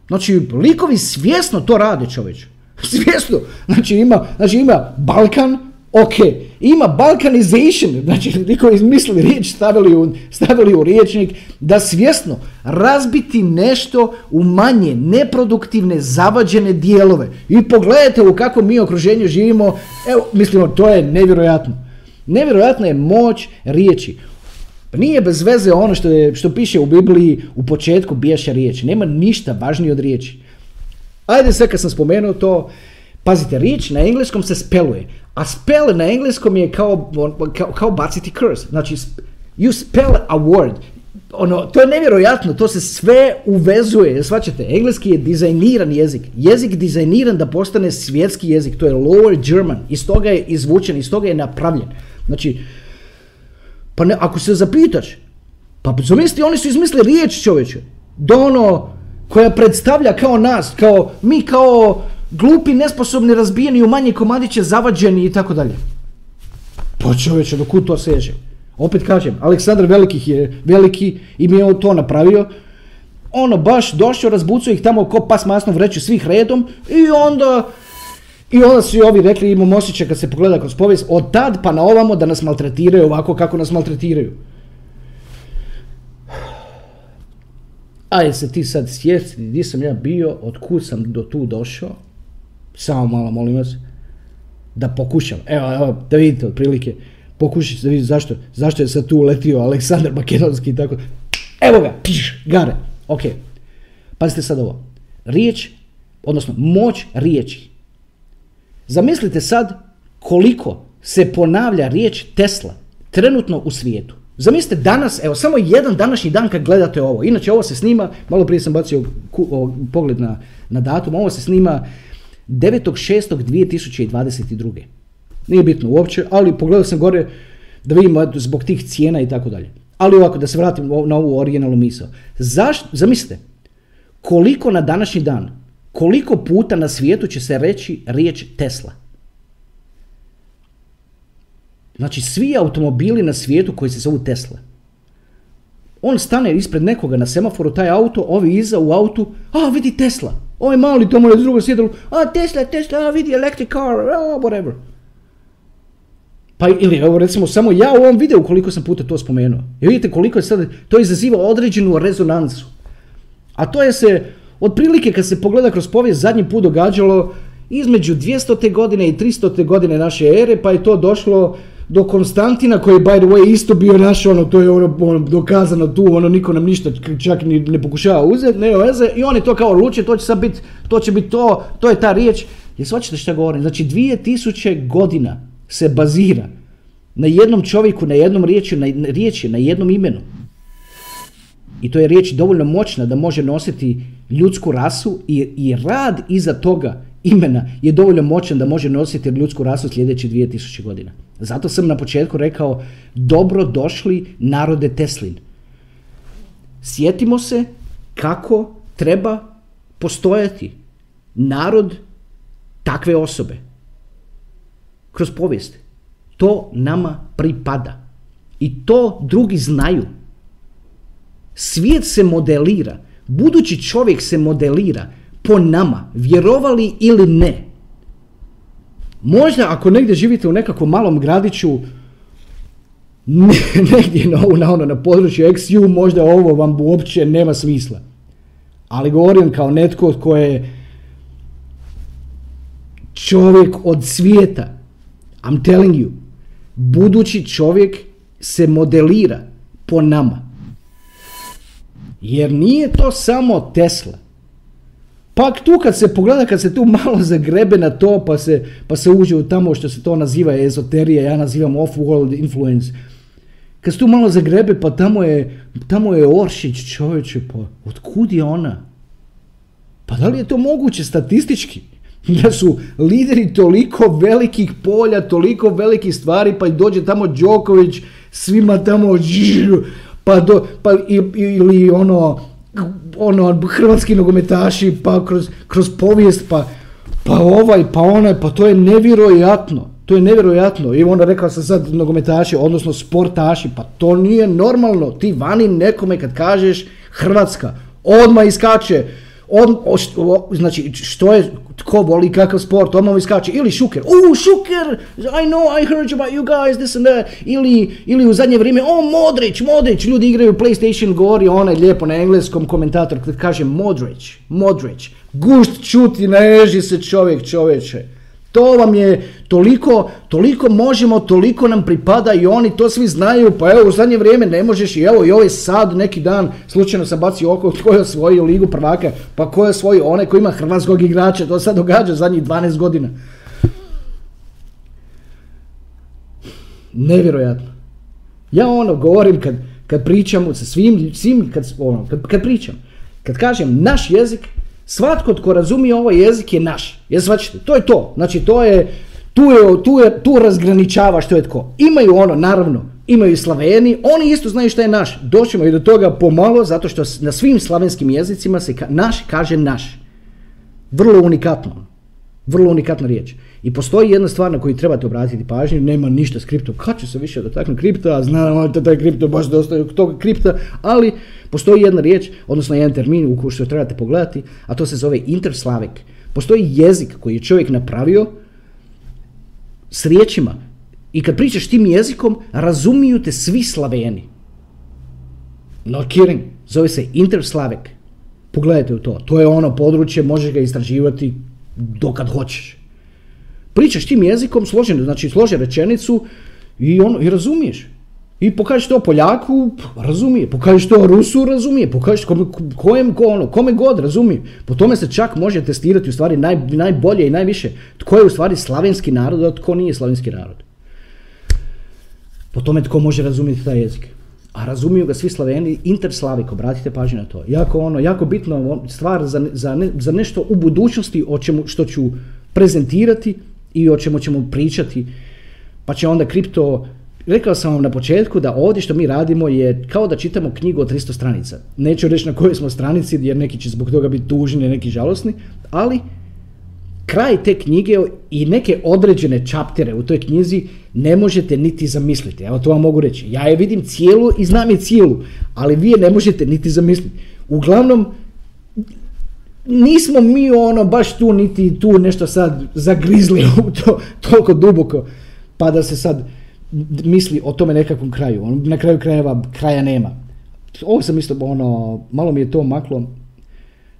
Znači, likovi svjesno to rade, čovječe. *laughs* Svjesno. Znači ima, znači ima Balkan, ok. Ima Balkanization, znači likovi izmislili riječ, stavili u, stavili u riječnik, da svjesno razbiti nešto u manje neproduktivne, zavađene dijelove. I pogledajte u kakvom mi okruženju živimo, evo, mislimo, to je nevjerojatno. Nevjerojatna je moć riječi. Nije bez veze ono što, je, što piše u Bibliji u početku bijaša riječi. Nema ništa važnije od riječi. Ajde sve kad sam spomenuo to, pazite, riječ na engleskom se speluje, a spell na engleskom je kao, kao, kao baciti curse. Znači, you spell a word. Ono, to je nevjerojatno, to se sve uvezuje, shvaćate, engleski je dizajniran jezik, jezik dizajniran da postane svjetski jezik, to je lower German, iz toga je izvučen, iz toga je napravljen. Znači, pa ne, ako se zapitaš, pa zamisli, oni su izmislili riječ čovječe, da ono, koja predstavlja kao nas, kao mi kao glupi, nesposobni, razbijeni u manje komadiće, zavađeni i tako dalje. Pa čovječe, do kud to seže? Opet kažem, Aleksandar Veliki je veliki i mi je to napravio. Ono baš došao, razbucao ih tamo ko pas masno vreću svih redom i onda i onda su i ovi rekli, imamo osjećaj kad se pogleda kroz povijest, od tad pa na ovamo da nas maltretiraju ovako kako nas maltretiraju. Ajde se ti sad sjesti gdje sam ja bio, od kud sam do tu došao. Samo malo molim vas. Da pokušam. Evo, evo da vidite otprilike. Pokušajte da vidite zašto, zašto je sad tu uletio Aleksandar Makedonski i tako. Evo ga, piš, gare. Ok. Pazite sad ovo. Riječ, odnosno moć riječi. Zamislite sad koliko se ponavlja riječ Tesla trenutno u svijetu. Zamislite danas, evo samo jedan današnji dan kad gledate ovo. Inače ovo se snima, malo prije sam bacio pogled na, na datum, ovo se snima 9.6.2022. Nije bitno uopće, ali pogledao sam gore da vidimo zbog tih cijena i tako dalje. Ali ovako, da se vratim na ovu originalnu misao. Zašto, zamislite, koliko na današnji dan, koliko puta na svijetu će se reći riječ Tesla? Znači svi automobili na svijetu koji se zovu Tesla. On stane ispred nekoga na semaforu, taj auto, ovi iza u autu, a vidi Tesla. Ovaj mali tamo je drugo sjedalo, a Tesla, Tesla, a vidi electric car, a whatever. Pa ili evo recimo samo ja u ovom videu koliko sam puta to spomenuo. I vidite koliko je sad, to izaziva određenu rezonancu. A to je se, otprilike kad se pogleda kroz povijest, zadnji put događalo između 200. godine i 300. godine naše ere, pa je to došlo do Konstantina koji je by the way isto bio naš, ono, to je ono, ono dokazano tu, ono, niko nam ništa čak ni ne pokušava uzeti, ne veze, i on je to kao luče, to će sad biti, to će biti to, to je ta riječ. I shvaćate što govorim? Znači 2000 godina se bazira na jednom čovjeku, na jednom riječi, na, riječi, na jednom imenu. I to je riječ dovoljno moćna da može nositi ljudsku rasu i, i rad iza toga imena je dovoljno moćan da može nositi ljudsku rasu sljedeće 2000 godina. Zato sam na početku rekao dobro došli narode Teslin. Sjetimo se kako treba postojati narod takve osobe. kroz povijest. To nama pripada. I to drugi znaju. Svijet se modelira. Budući čovjek se modelira po nama, vjerovali ili ne. Možda ako negdje živite u nekakvom malom gradiću, *laughs* negdje na, na, ono, na području XU, možda ovo vam uopće nema smisla. Ali govorim kao netko tko je čovjek od svijeta. I'm telling you. Budući čovjek se modelira po nama. Jer nije to samo Tesla. Pak tu kad se pogleda, kad se tu malo zagrebe na to, pa se, pa se uđe u tamo što se to naziva ezoterija, ja nazivam off-world influence. Kad se tu malo zagrebe, pa tamo je, tamo je Oršić čovječe, pa otkud je ona? Pa da li je to moguće statistički? *laughs* Da su lideri toliko velikih polja, toliko velikih stvari, pa dođe tamo Đoković, svima tamo *laughs* pa, do, pa ili ono, ono, hrvatski nogometaši, pa kroz, kroz povijest, pa, pa ovaj, pa onaj, pa to je nevjerojatno. To je nevjerojatno. I onda rekao sam sad nogometaši, odnosno sportaši, pa to nije normalno. Ti vani nekome kad kažeš Hrvatska, odmah iskače on, o, znači, što je, tko voli kakav sport, odmah iskače, ili Šuker, u Šuker, I know, I heard about you guys, this and that, ili, ili u zadnje vrijeme, o Modrić, Modrić, ljudi igraju PlayStation, govori onaj lijepo na engleskom komentator, kad kaže Modrić, Modrić, gust čuti, neži se čovjek, čovječe. To vam je toliko, toliko možemo, toliko nam pripada i oni to svi znaju, pa evo u zadnje vrijeme ne možeš i evo i ovaj sad neki dan slučajno sam bacio oko *laughs* tko je osvojio ligu prvaka, pa ko je osvojio onaj koji ima hrvatskog igrača, to sad događa zadnjih 12 godina. Nevjerojatno. Ja ono govorim kad, kad pričam sa svim, svim kad, ono, kad pričam, kad kažem naš jezik, Svatko tko razumije ovaj jezik je naš. Jel svačite? To je to. Znači to je, tu, je, tu, je, tu razgraničava što je tko. Imaju ono, naravno, imaju i Slaveni, oni isto znaju što je naš. Doćemo i do toga pomalo, zato što na svim slavenskim jezicima se naš kaže naš. Vrlo unikatno. Vrlo unikatna riječ. I postoji jedna stvar na koju trebate obratiti pažnju, nema ništa s kriptom. Kad ću se više dotaknuti kripta, znam da taj kripto baš dosta toga kripta, ali postoji jedna riječ, odnosno jedan termin u koju što trebate pogledati, a to se zove interslavik. Postoji jezik koji je čovjek napravio s riječima i kad pričaš tim jezikom, razumiju te svi Slaveni. No kidding, zove se interslavik. Pogledajte u to. To je ono područje, možeš ga istraživati dokad hoćeš. Pričaš tim jezikom, složen, znači složi rečenicu i, ono, i razumiješ. I pokažeš to Poljaku, razumije. Pokažeš to Rusu, razumije. Pokažeš kojem, ko, ono, kome god, razumije. Po tome se čak može testirati u stvari naj, najbolje i najviše tko je u stvari slavenski narod, a tko nije slavenski narod. Po tome tko može razumjeti taj jezik. A razumiju ga svi Slaveni, interslavik, obratite pažnju na to. Jako ono, jako bitno stvar za, za, ne, za nešto u budućnosti o čemu, što ću prezentirati i o čemu ćemo pričati. Pa će onda kripto Rekao sam vam na početku da ovdje što mi radimo je kao da čitamo knjigu od 300 stranica. Neću reći na kojoj smo stranici jer neki će zbog toga biti tužni, neki žalosni, ali kraj te knjige i neke određene čaptere u toj knjizi ne možete niti zamisliti. Evo to vam mogu reći. Ja je vidim cijelu i znam je cijelu, ali vi je ne možete niti zamisliti. Uglavnom, nismo mi ono baš tu niti tu nešto sad zagrizli *laughs* u to toliko duboko pa da se sad misli o tome nekakvom kraju. On, na kraju krajeva kraja nema. Ovo sam isto, ono, malo mi je to maklo.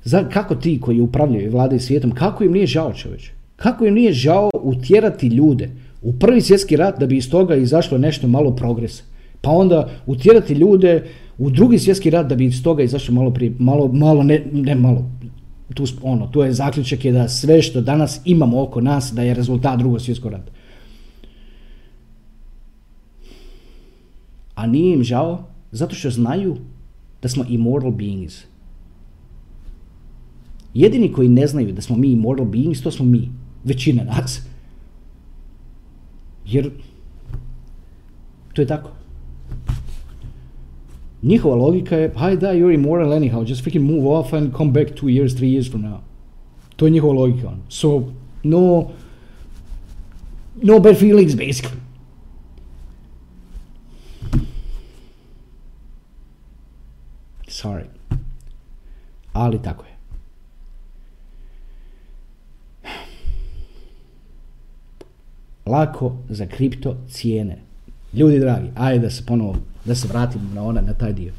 Za, kako ti koji upravljaju i vladaju svijetom, kako im nije žao čovječ? Kako im nije žao utjerati ljude u prvi svjetski rat da bi iz toga izašlo nešto malo progresa? Pa onda utjerati ljude u drugi svjetski rat da bi iz toga izašlo malo prije, malo, malo, ne, ne malo, tu, ono, tu je zaključak je da sve što danas imamo oko nas da je rezultat drugog svjetskog rata. A nije im žao zato što znaju da smo immortal beings. Jedini koji ne znaju da smo mi immortal beings, to smo mi. Većina nas. Jer to je tako. Njihova logika je, haj da, you're immortal anyhow, just freaking move off and come back two years, three years from now. To je njihova logika. So, no, no bad feelings basically. Sorry. Ali tako je. Lako za kripto cijene. Ljudi dragi, ajde da se ponovo, da se vratimo na, ona, na taj dio.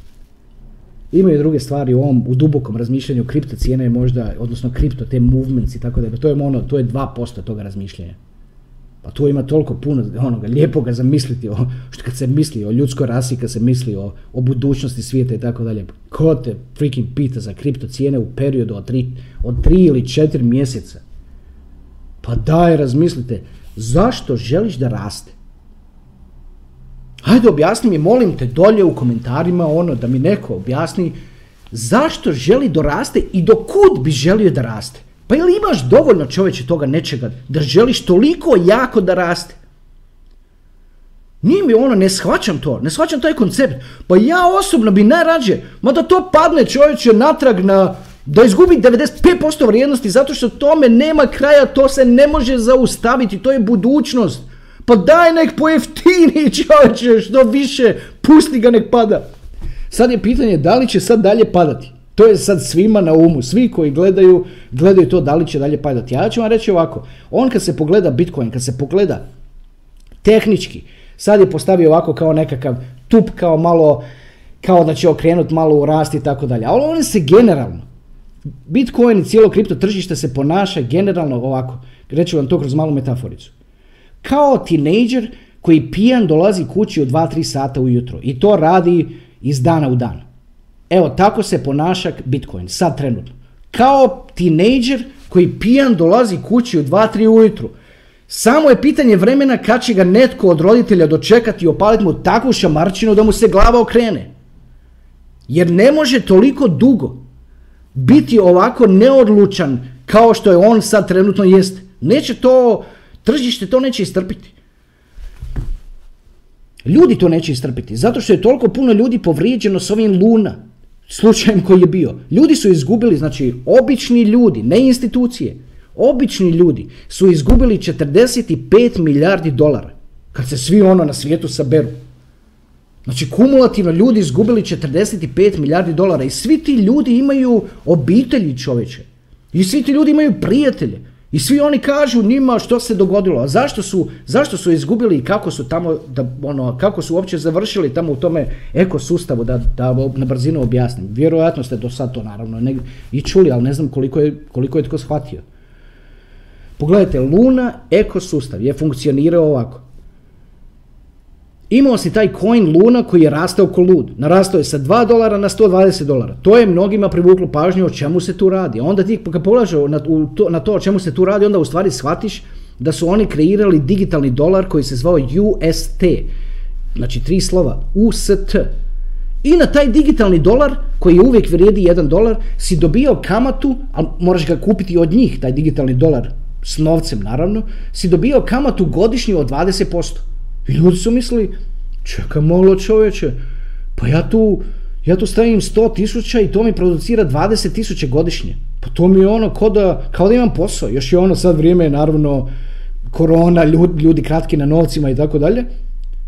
Imaju druge stvari u ovom, u dubokom razmišljanju, kripto cijene je možda, odnosno kripto, te movements i tako da, to je ono, to je 2% toga razmišljanja. Pa tu ima toliko puno onoga lijepoga za misliti o, što kad se misli o ljudskoj rasi, kad se misli o, o budućnosti svijeta i tako dalje. Ko te freaking pita za kripto cijene u periodu od tri, od tri ili četiri mjeseca? Pa daj, razmislite, zašto želiš da raste? Hajde objasni mi, molim te, dolje u komentarima ono, da mi neko objasni zašto želi da raste i do kud bi želio da raste. Pa ili imaš dovoljno čovječe toga nečega da želiš toliko jako da raste? Nije mi ono, ne shvaćam to, ne shvaćam taj koncept. Pa ja osobno bi najrađe, ma da to padne čovječe natrag na, da izgubi 95% vrijednosti zato što tome nema kraja, to se ne može zaustaviti, to je budućnost. Pa daj nek pojeftini *laughs* čovječe, što više, pusti ga nek pada. Sad je pitanje da li će sad dalje padati. To je sad svima na umu, svi koji gledaju, gledaju to da li će dalje padati. Ja ću vam reći ovako, on kad se pogleda Bitcoin, kad se pogleda tehnički, sad je postavio ovako kao nekakav tup, kao malo, kao da će okrenut malo u rast i tako dalje. Ali on se generalno, Bitcoin i cijelo kripto tržište se ponaša generalno ovako, reću vam to kroz malu metaforicu. Kao tinejdžer koji pijan dolazi kući od 2-3 sata ujutro i to radi iz dana u dan. Evo, tako se ponaša Bitcoin, sad trenutno. Kao tinejdžer koji pijan dolazi kući u 2-3 ujutru. Samo je pitanje vremena kad će ga netko od roditelja dočekati i opaliti mu takvu šamarčinu da mu se glava okrene. Jer ne može toliko dugo biti ovako neodlučan kao što je on sad trenutno jest. Neće to, tržište to neće istrpiti. Ljudi to neće istrpiti, zato što je toliko puno ljudi povrijeđeno s ovim luna slučajem koji je bio. Ljudi su izgubili, znači obični ljudi, ne institucije, obični ljudi su izgubili 45 milijardi dolara kad se svi ono na svijetu saberu. Znači kumulativno ljudi izgubili 45 milijardi dolara i svi ti ljudi imaju obitelji čoveče. I svi ti ljudi imaju prijatelje. I svi oni kažu njima što se dogodilo, a zašto su, zašto su izgubili i kako su tamo, da, ono, kako su uopće završili tamo u tome ekosustavu, da, da na brzinu objasnim. Vjerojatno ste do sad to naravno ne, i čuli, ali ne znam koliko je, koliko je tko shvatio. Pogledajte, Luna ekosustav je funkcionirao ovako. Imao si taj coin Luna koji je rastao ko lud. Narastao je sa 2 dolara na 120 dolara. To je mnogima privuklo pažnju o čemu se tu radi. Onda ti kad pogledaš na, na to o čemu se tu radi, onda u stvari shvatiš da su oni kreirali digitalni dolar koji se zvao UST. Znači tri slova. UST. I na taj digitalni dolar, koji uvijek vrijedi 1 dolar, si dobio kamatu, ali moraš ga kupiti od njih, taj digitalni dolar, s novcem naravno, si dobio kamatu godišnju od 20%. I ljudi su mislili, čekaj malo čovječe, pa ja tu, ja tu stavim 100 tisuća i to mi producira 20 tisuća godišnje. Pa to mi je ono kao da, kao da imam posao. Još je ono sad vrijeme, naravno, korona, ljudi, ljudi kratki na novcima i tako dalje.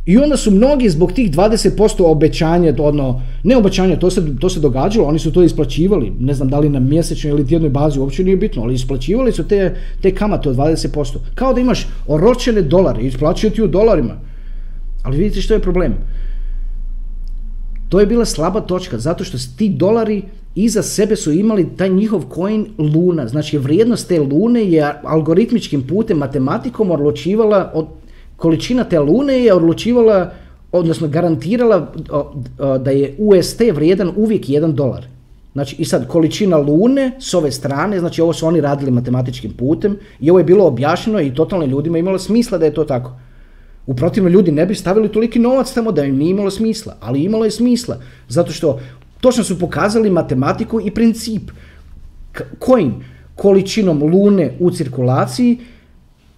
I onda su mnogi zbog tih 20% obećanja, ono, ne obećanja, to se, to se događalo, oni su to isplaćivali, ne znam da li na mjesečnoj ili tjednoj bazi, uopće nije bitno, ali isplaćivali su te, te kamate od 20%. Kao da imaš oročene dolare, isplaćuju ti u dolarima. Ali vidite što je problem. To je bila slaba točka, zato što ti dolari iza sebe su imali taj njihov coin luna. Znači vrijednost te lune je algoritmičkim putem, matematikom odlučivala od količina te lune je odlučivala, odnosno garantirala da je UST vrijedan uvijek 1 dolar. Znači i sad količina lune s ove strane, znači ovo su oni radili matematičkim putem i ovo je bilo objašnjeno i totalno ljudima imalo smisla da je to tako. U protivno ljudi ne bi stavili toliki novac tamo da im nije imalo smisla, ali imalo je smisla, zato što točno su pokazali matematiku i princip. Kojim? Količinom lune u cirkulaciji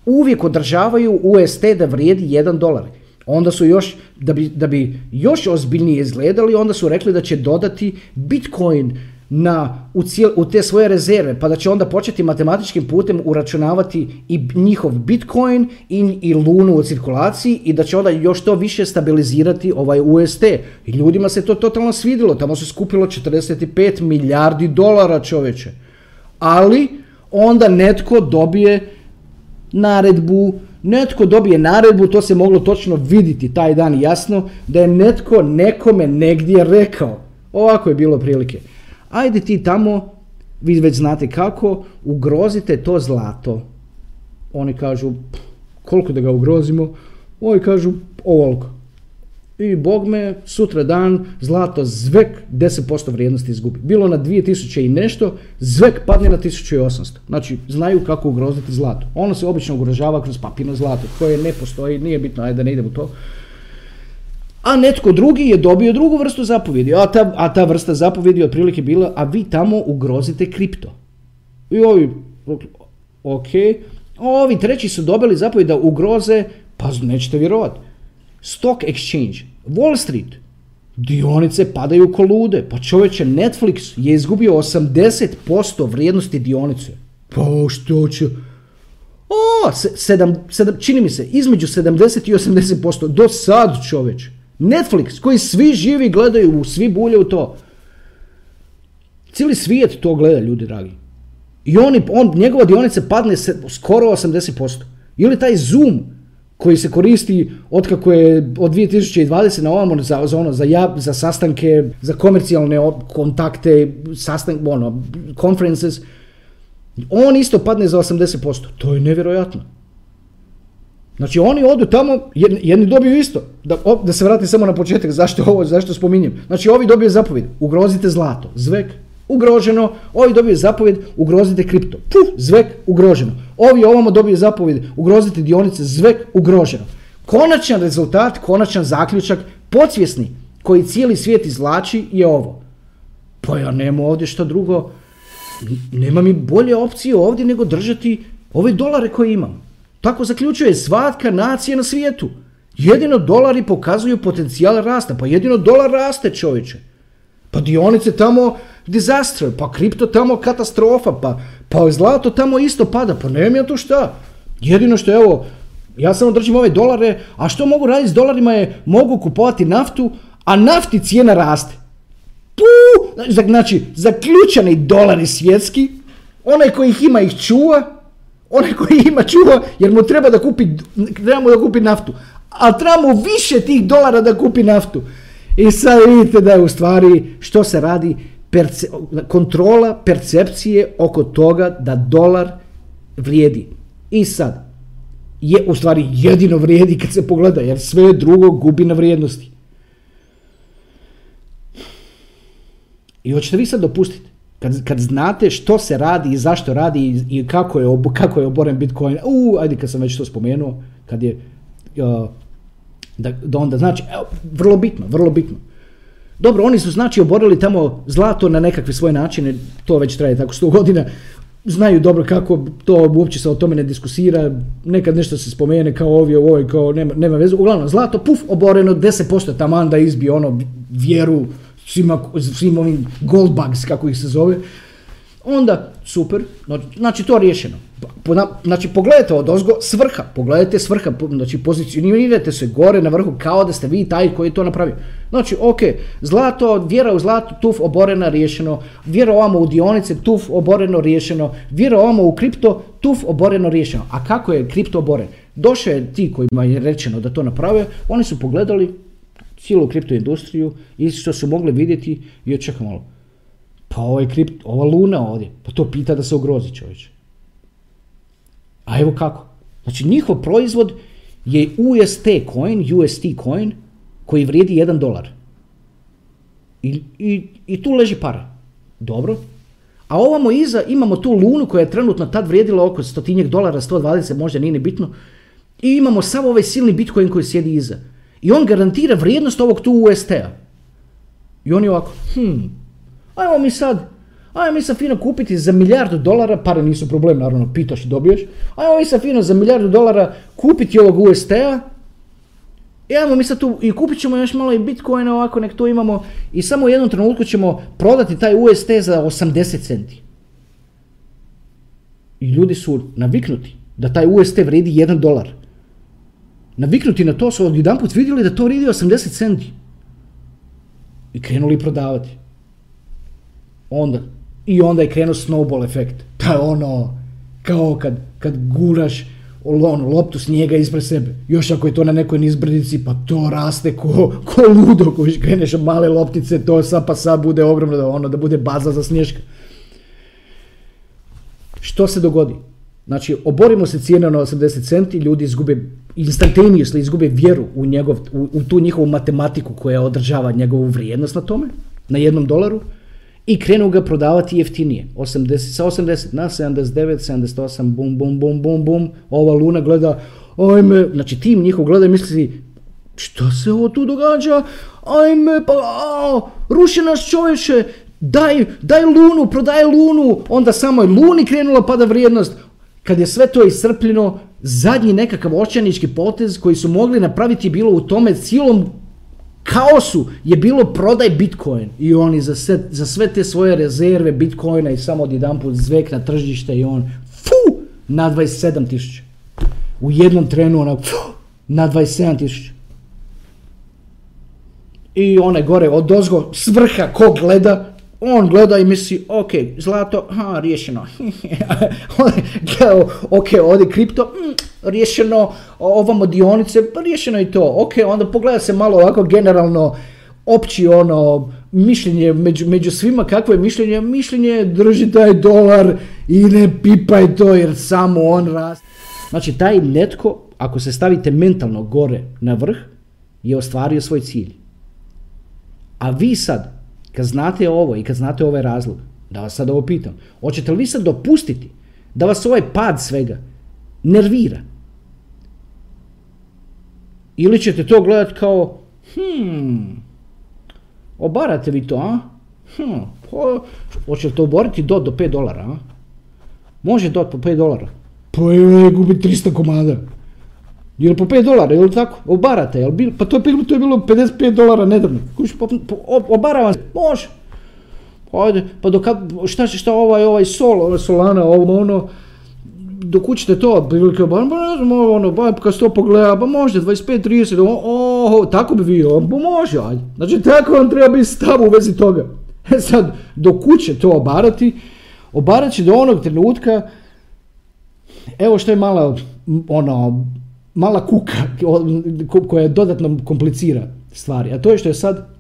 uvijek održavaju UST da vrijedi 1 dolar. Onda su još, da bi, da bi još ozbiljnije izgledali, onda su rekli da će dodati Bitcoin na, u, u te svoje rezerve, pa da će onda početi matematičkim putem uračunavati i njihov Bitcoin i, i lunu u cirkulaciji i da će onda još to više stabilizirati ovaj UST. I ljudima se to totalno svidilo, tamo se skupilo 45 milijardi dolara čoveče. Ali onda netko dobije naredbu, netko dobije naredbu, to se moglo točno vidjeti taj dan jasno, da je netko nekome negdje rekao. Ovako je bilo prilike ajde ti tamo, vi već znate kako, ugrozite to zlato. Oni kažu, koliko da ga ugrozimo? Ovi kažu, ovoliko. I bog me, sutra dan, zlato zvek 10% vrijednosti izgubi. Bilo na 2000 i nešto, zvek padne na 1800. Znači, znaju kako ugroziti zlato. Ono se obično ugrožava kroz papirno zlato, koje ne postoji, nije bitno, ajde da ne idemo to a netko drugi je dobio drugu vrstu zapovjedi, a ta, a ta vrsta zapovjedi otprilike bila, a vi tamo ugrozite kripto. I ovi, ok, ovi treći su dobili zapovjed da ugroze, pa nećete vjerovati, stock exchange, Wall Street, dionice padaju ko lude, pa čovječe Netflix je izgubio 80% vrijednosti dionice. Pa što će... O, sedam, sedam, čini mi se, između 70 i 80%, do sad čovječe. Netflix, koji svi živi gledaju, svi bulje u to. Cijeli svijet to gleda, ljudi dragi. I on, on, njegova dionica padne se, skoro 80%. Ili taj Zoom koji se koristi od kako je od 2020 na ovamo za, za, ono, za, za sastanke, za komercijalne kontakte, sastanke, ono, conferences, on isto padne za 80%. To je nevjerojatno. Znači oni odu tamo, jedni, dobiju isto. Da, da se vratim samo na početak, zašto ovo, zašto spominjem. Znači ovi dobiju zapovjed, ugrozite zlato, zvek, ugroženo, ovi dobiju zapovjed, ugrozite kripto, puf, zvek, ugroženo. Ovi ovamo dobiju zapovjed, ugrozite dionice, zvek, ugroženo. Konačan rezultat, konačan zaključak, podsvjesni, koji cijeli svijet izlači je ovo. Pa ja nemam ovdje što drugo, nema mi bolje opcije ovdje nego držati ove dolare koje imam. Tako zaključuje svatka nacija na svijetu. Jedino dolari pokazuju potencijal rasta, pa jedino dolar raste čovječe. Pa dionice tamo disaster, pa kripto tamo katastrofa, pa, pa zlato tamo isto pada, pa nemam ja tu šta. Jedino što evo, ja samo držim ove dolare, a što mogu raditi s dolarima je, mogu kupovati naftu, a nafti cijena raste. Tu, znači, zaključani dolari svjetski, onaj koji ih ima ih čuva, Onaj koji ima čuva jer mu treba da kupi, treba da kupi naftu. A treba mu više tih dolara da kupi naftu. I sad vidite da je u stvari što se radi kontrola percepcije oko toga da dolar vrijedi. I sad, je u stvari jedino vrijedi kad se pogleda, jer sve drugo gubi na vrijednosti. I hoćete vi sad dopustiti kad, kad znate što se radi i zašto radi i, kako, je, kako je oboren Bitcoin, u, ajde kad sam već to spomenuo, kad je, uh, da, da onda znači, evo, vrlo bitno, vrlo bitno. Dobro, oni su znači oborili tamo zlato na nekakve svoje načine, to već traje tako sto godina, znaju dobro kako to uopće se o tome ne diskusira, nekad nešto se spomene kao ovdje, ovoj, kao nema, nema vezu. Uglavnom, zlato, puf, oboreno 10% taman da izbije ono vjeru, svima, svim ovim goldbugs, kako ih se zove, onda super, znači to riješeno. Znači pogledajte od ozgo svrha, pogledajte svrha, znači pozicionirajte se gore na vrhu kao da ste vi taj koji je to napravio. Znači ok, zlato, vjera u zlato, tuf oborena, riješeno, vjera ovamo u dionice, tuf oboreno, riješeno, vjera ovamo u kripto, tuf oboreno, riješeno. A kako je kripto oboren? Došao je ti kojima je rečeno da to naprave, oni su pogledali, cijelu kripto industriju i što su mogli vidjeti i čekaj malo. Pa ovaj kript, ova luna ovdje, pa to pita da se ugrozi čovječe. A evo kako. Znači njihov proizvod je UST coin, UST coin, koji vrijedi 1 dolar. I, i, I tu leži para. Dobro. A ovamo iza imamo tu lunu koja je trenutno tad vrijedila oko stotinjeg dolara, 120, možda nije ni bitno. I imamo sav ovaj silni bitcoin koji sjedi iza. I on garantira vrijednost ovog tu UST-a. I on je ovako, hm, ajmo mi sad, ajmo mi sad fino kupiti za milijardu dolara, pare nisu problem, naravno, pitaš i dobiješ, ajmo mi sad fino za milijardu dolara kupiti ovog UST-a Evo mi sad tu i kupit ćemo još malo i bitcoina ovako, nek to imamo i samo u jednom trenutku ćemo prodati taj UST za 80 centi. I ljudi su naviknuti da taj UST vredi 1 dolar. Naviknuti na to su jedan put vidjeli da to vredi 80 centi. I krenuli prodavati. Onda, I onda je krenuo snowball efekt. To *laughs* je ono, kao kad, kad guraš ono, loptu snijega ispred sebe. Još ako je to na nekoj nizbrdici, pa to raste ko, ko ludo, ko kreneš male loptice, to sad pa sad bude ogromno, da, ono, da bude baza za sniješka. Što se dogodi? Znači, oborimo se cijena na 80 centi, ljudi izgube instantaneously izgube vjeru u, njegov, u, u, tu njihovu matematiku koja održava njegovu vrijednost na tome, na jednom dolaru, i krenu ga prodavati jeftinije. 80, sa 80 na 79, 78, bum, bum, bum, bum, bum. Ova luna gleda, ajme, znači tim njihov gleda i misli, što se ovo tu događa? Ajme, pa, a, ruši nas čovječe, daj, daj lunu, prodaj lunu. Onda samo je luni krenula pada vrijednost. Kad je sve to iscrpljeno, zadnji nekakav očajnički potez koji su mogli napraviti bilo u tome cijelom kaosu je bilo prodaj Bitcoin i oni za sve, za sve te svoje rezerve Bitcoina i samo odjedanput zvek na tržište i on fu, na 27 tisuća. U jednom trenu onak na 27 tisuća. I onaj gore od ozgo svrha ko gleda, on gleda i misli, ok, zlato, ha, riješeno. *laughs* ok, ovdje kripto, mm, riješeno, ovamo dionice, pa riješeno i to. Ok, onda pogleda se malo ovako generalno, opći ono, mišljenje među, među svima, kakvo je mišljenje? Mišljenje drži taj dolar i ne pipaj to jer samo on raste. Znači, taj netko, ako se stavite mentalno gore na vrh, je ostvario svoj cilj. A vi sad, kad znate ovo i kad znate ovaj razlog, da vas sad ovo pitam, hoćete li vi sad dopustiti da vas ovaj pad svega nervira? Ili ćete to gledati kao, hmm, obarate vi to, a? Hmm, po, hoće to oboriti do, do 5 dolara, a? Može dot po 5 dolara. Pa je, gubi 300 komada. Jel po 5 dolara, jel tako? Obarate, jel bil, pa to je, bilo, to je bilo 55 dolara nedavno. Kuš, pa, pa, obara može. Ajde, pa dok, šta, šta ovaj, ovaj sol, ovaj solana, ovo ono, dok učite to, prilike, ba, ne znam, ono, ba, kad se to pogleda, ba možda 25, 30, o, o, tako bi bio, ba može, ajde. Znači, tako vam treba biti stav u vezi toga. E sad, dok uče to obarati, obarat će do onog trenutka, evo što je mala, ono, mala kuka koja dodatno komplicira stvari, a to je što je sad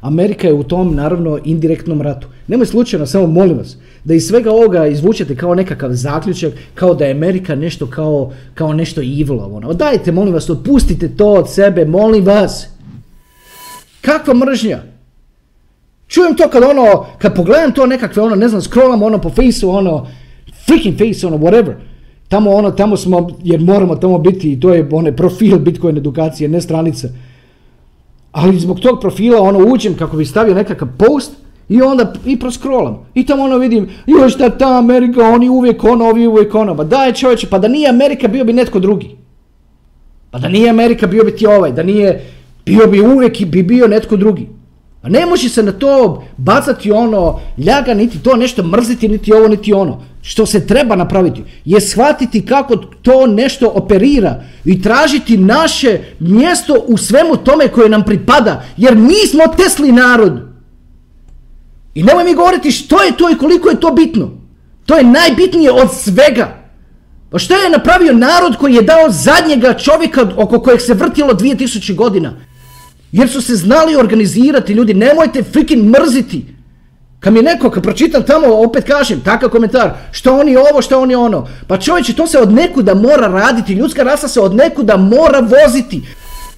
Amerika je u tom naravno indirektnom ratu. Nemoj slučajno, samo molim vas, da iz svega ovoga izvučete kao nekakav zaključak, kao da je Amerika nešto kao, kao nešto evil. Ono. Dajte, molim vas, otpustite to od sebe, molim vas. Kakva mržnja? Čujem to kad ono, kad pogledam to nekakve ono, ne znam, scrollam ono po faceu, ono, freaking face, ono, whatever. Tamo ono, tamo smo, jer moramo tamo biti, to je onaj profil Bitcoin edukacije, ne stranica. Ali zbog tog profila ono uđem kako bi stavio nekakav post i onda i proskrolam. I tamo ono vidim, joj šta ta Amerika, oni uvijek ono, ovi uvijek ono. Ba daj čovječe, pa da nije Amerika bio bi netko drugi. Pa da nije Amerika bio bi ti ovaj, da nije, bio bi uvijek bi bio netko drugi. A ne može se na to bacati ono ljaga, niti to nešto mrziti, niti ovo, niti ono. Što se treba napraviti je shvatiti kako to nešto operira i tražiti naše mjesto u svemu tome koje nam pripada. Jer mi smo Tesli narod. I nemoj mi govoriti što je to i koliko je to bitno. To je najbitnije od svega. Pa što je napravio narod koji je dao zadnjega čovjeka oko kojeg se vrtilo 2000 godina? Jer su se znali organizirati ljudi, nemojte freaking mrziti. Kad mi neko, kad pročitam tamo, opet kažem, takav komentar, što oni ovo, što oni ono. Pa čovječe, to se od nekuda mora raditi, ljudska rasa se od nekuda mora voziti.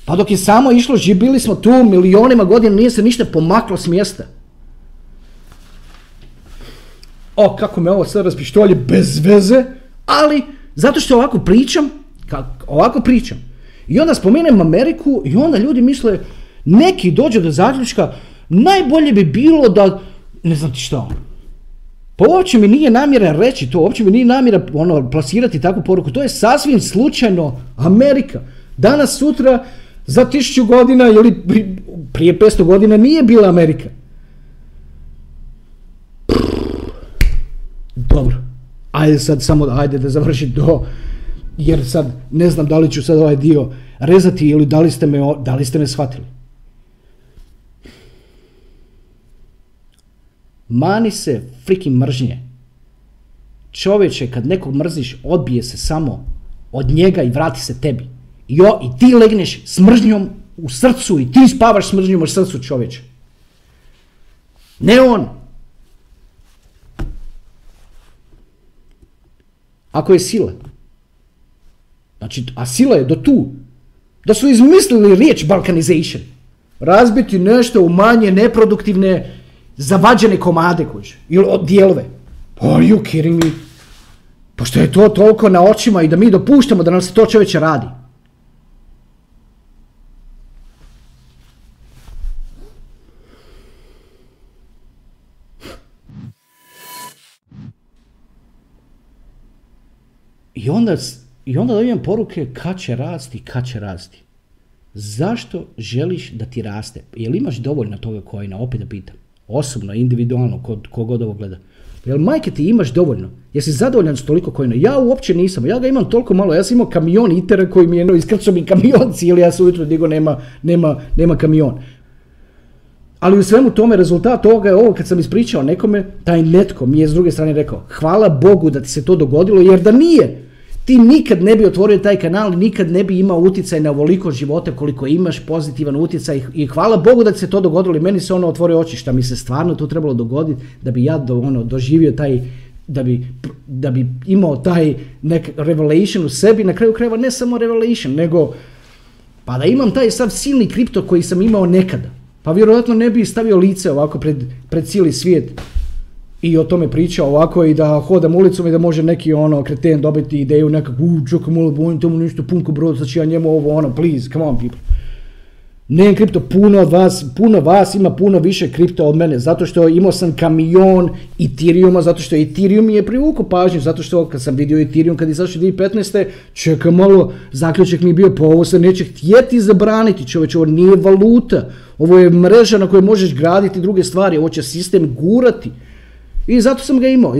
Pa dok je samo išlo, živili smo tu milionima godina, nije se ništa pomaklo s mjesta. O, kako me ovo sad raspištolje bez veze, ali zato što ovako pričam, ovako pričam. I onda spomenem Ameriku i onda ljudi misle, neki dođe do zaključka, najbolje bi bilo da, ne znam ti što, pa uopće mi nije namjera reći to, uopće mi nije namjera ono, plasirati takvu poruku, to je sasvim slučajno Amerika. Danas, sutra, Za tisuću godina ili prije 500 godina nije bila Amerika. Dobro. Ajde sad samo, ajde da završi to, jer sad ne znam da li ću sad ovaj dio rezati ili da li ste me, da li ste me shvatili. Mani se freaking mržnje. Čovječe, kad nekog mrziš, odbije se samo od njega i vrati se tebi. I, o, i ti legneš s mržnjom u srcu i ti spavaš s mržnjom u srcu čovječe. Ne on. Ako je sila. Znači, a sila je do tu. Da su izmislili riječ balkanization. Razbiti nešto u manje neproduktivne zavađene komade kuće. Ili dijelove. Are you kidding? Pa što je to toliko na očima i da mi dopuštamo da nam se to čovječe radi. I onda, i onda dobijem poruke kad će rasti, kad će rasti. Zašto želiš da ti raste? Jel imaš dovoljno toga kojina? Opet da pitam. Osobno, individualno, kod kogod ovo gleda. Jel majke ti imaš dovoljno? Jesi zadovoljan s toliko kojina? Ja uopće nisam. Ja ga imam toliko malo. Ja sam imao kamion itera koji mi je no, iskrcao mi kamion cijeli. Ja sam ujutro digo nema, nema, nema kamion. Ali u svemu tome rezultat toga je ovo kad sam ispričao nekome, taj netko mi je s druge strane rekao hvala Bogu da ti se to dogodilo jer da nije, ti nikad ne bi otvorio taj kanal, nikad ne bi imao utjecaj na ovoliko života koliko imaš, pozitivan utjecaj i hvala Bogu da se to dogodilo i meni se ono otvore oči šta mi se stvarno to trebalo dogoditi da bi ja do, ono, doživio taj da bi, da bi imao taj nek revelation u sebi, na kraju krajeva ne samo revelation, nego pa da imam taj sav silni kripto koji sam imao nekada. Pa vjerojatno ne bi stavio lice ovako pred, pred cijeli svijet i o tome pričao ovako i da hodam ulicom i da može neki ono kreten dobiti ideju nekako, u čekaj malo bojim tomu nešto punko brod, znači ja njemu ovo ono, please, come on people. Ne kripto, puno od vas, puno vas ima puno više kripto od mene, zato što imao sam kamion Ethereuma, zato što Ethereum mi je privukao pažnju, zato što kad sam vidio Ethereum kad je izašao 2015. čeka malo, zaključak mi je bio, pa ovo se neće htjeti zabraniti, čovječ, ovo nije valuta, ovo je mreža na kojoj možeš graditi druge stvari, ovo će sistem gurati. I zato sam ga imao,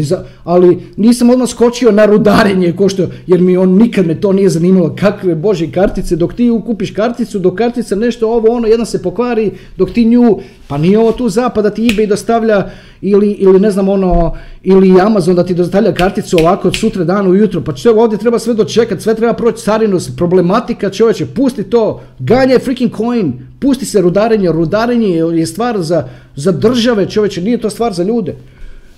ali nisam odmah skočio na rudarenje, ko što, jer mi on nikad me to nije zanimalo, kakve bože kartice, dok ti ukupiš karticu, dok kartica nešto ovo ono, jedna se pokvari, dok ti nju, pa nije ovo tu zapada ti eBay dostavlja ili, ili ne znam ono, ili Amazon da ti dostavlja karticu ovako od sutra dan ujutro, pa što ovdje treba sve dočekati, sve treba proći carinu, problematika čovječe, pusti to, ganje freaking coin, pusti se rudarenje, rudarenje je stvar za, za države čovječe, nije to stvar za ljude.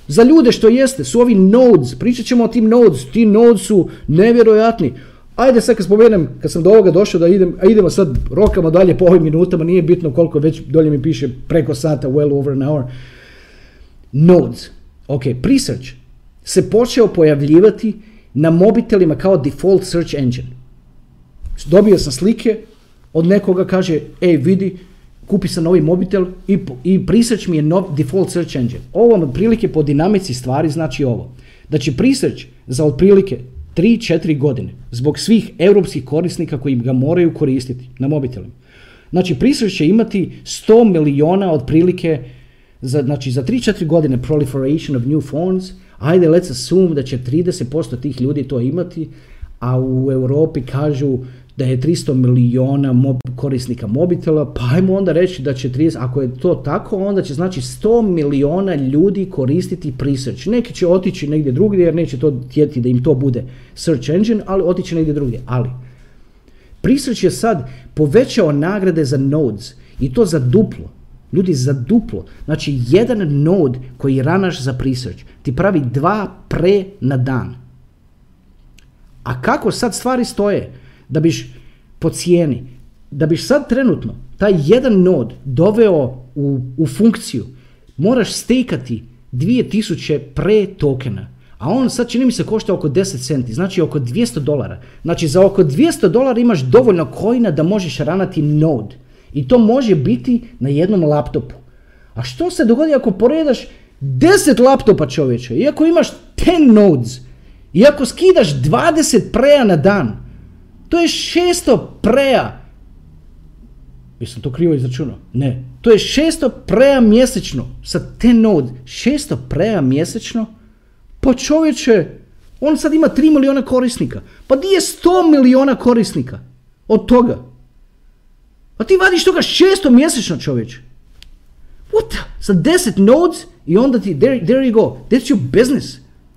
Za ljude što jeste, su ovi nodes, pričat ćemo o tim nodes, ti nodes su nevjerojatni. Ajde sad kad spomenem, kad sam do ovoga došao da idem, a idemo sad rokamo dalje po ovim minutama, nije bitno koliko već dolje mi piše preko sata, well over an hour. Nodes. Ok, presearch se počeo pojavljivati na mobitelima kao default search engine. Dobio sam slike, od nekoga kaže, ej vidi, kupi se novi mobitel i, i Presearch mi je nov default search engine. Ovo vam otprilike po dinamici stvari znači ovo. Da će Presearch za otprilike 3-4 godine zbog svih europskih korisnika koji ga moraju koristiti na mobitelima. Znači Presearch će imati 100 miliona otprilike za, znači za 3-4 godine proliferation of new phones, ajde let's assume da će 30% tih ljudi to imati, a u Europi kažu da je 300 miliona mob, korisnika mobitela, pa ajmo onda reći da će 30, ako je to tako, onda će znači 100 miliona ljudi koristiti Presearch. Neki će otići negdje drugdje jer neće to tjeti da im to bude search engine, ali otići negdje drugdje. Ali, Presearch je sad povećao nagrade za nodes i to za duplo. Ljudi, za duplo. Znači, jedan node koji ranaš za Presearch ti pravi dva pre na dan. A kako sad stvari stoje? Da biš po cijeni, da biš sad trenutno taj jedan nod doveo u, u funkciju, moraš stekati 2000 pre tokena. A on sad čini mi se košta oko 10 centi, znači oko 200 dolara. Znači za oko 200 dolara imaš dovoljno kojina da možeš ranati node. I to može biti na jednom laptopu. A što se dogodi ako poredaš 10 laptopa čovječe, iako imaš 10 nodes, iako skidaš 20 preja na dan, to je 600 preja Jesam to krivo izračunao? Ne. To je 600 preja mjesečno sa te node. 600 preja mjesečno? Pa čovječe, on sad ima 3 miliona korisnika. Pa di je 100 miliona korisnika od toga? Pa ti vadiš toga 600 mjesečno čovječe. What? Sa 10 nodes i onda ti, there, there you go. That's your business.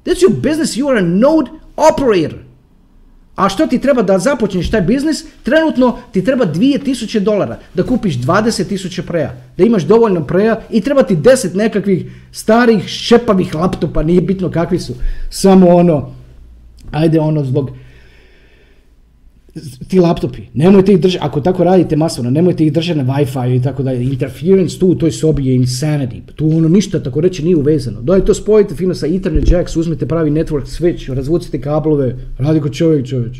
That's your business. You are a node operator. A što ti treba da započneš taj biznis? Trenutno ti treba 2000 dolara da kupiš 20.000 preja. Da imaš dovoljno preja i treba ti 10 nekakvih starih šepavih laptopa, nije bitno kakvi su. Samo ono, ajde ono zbog ti laptopi, nemojte ih držati, ako tako radite masovno, nemojte ih držati na Wi-Fi i tako dalje. Interference tu u toj sobi je insanity. Tu ono ništa tako reći nije uvezano. Daj to spojite fino sa Ethernet jacks, uzmite pravi network switch, razvucite kablove, radi ko čovjek čovječ.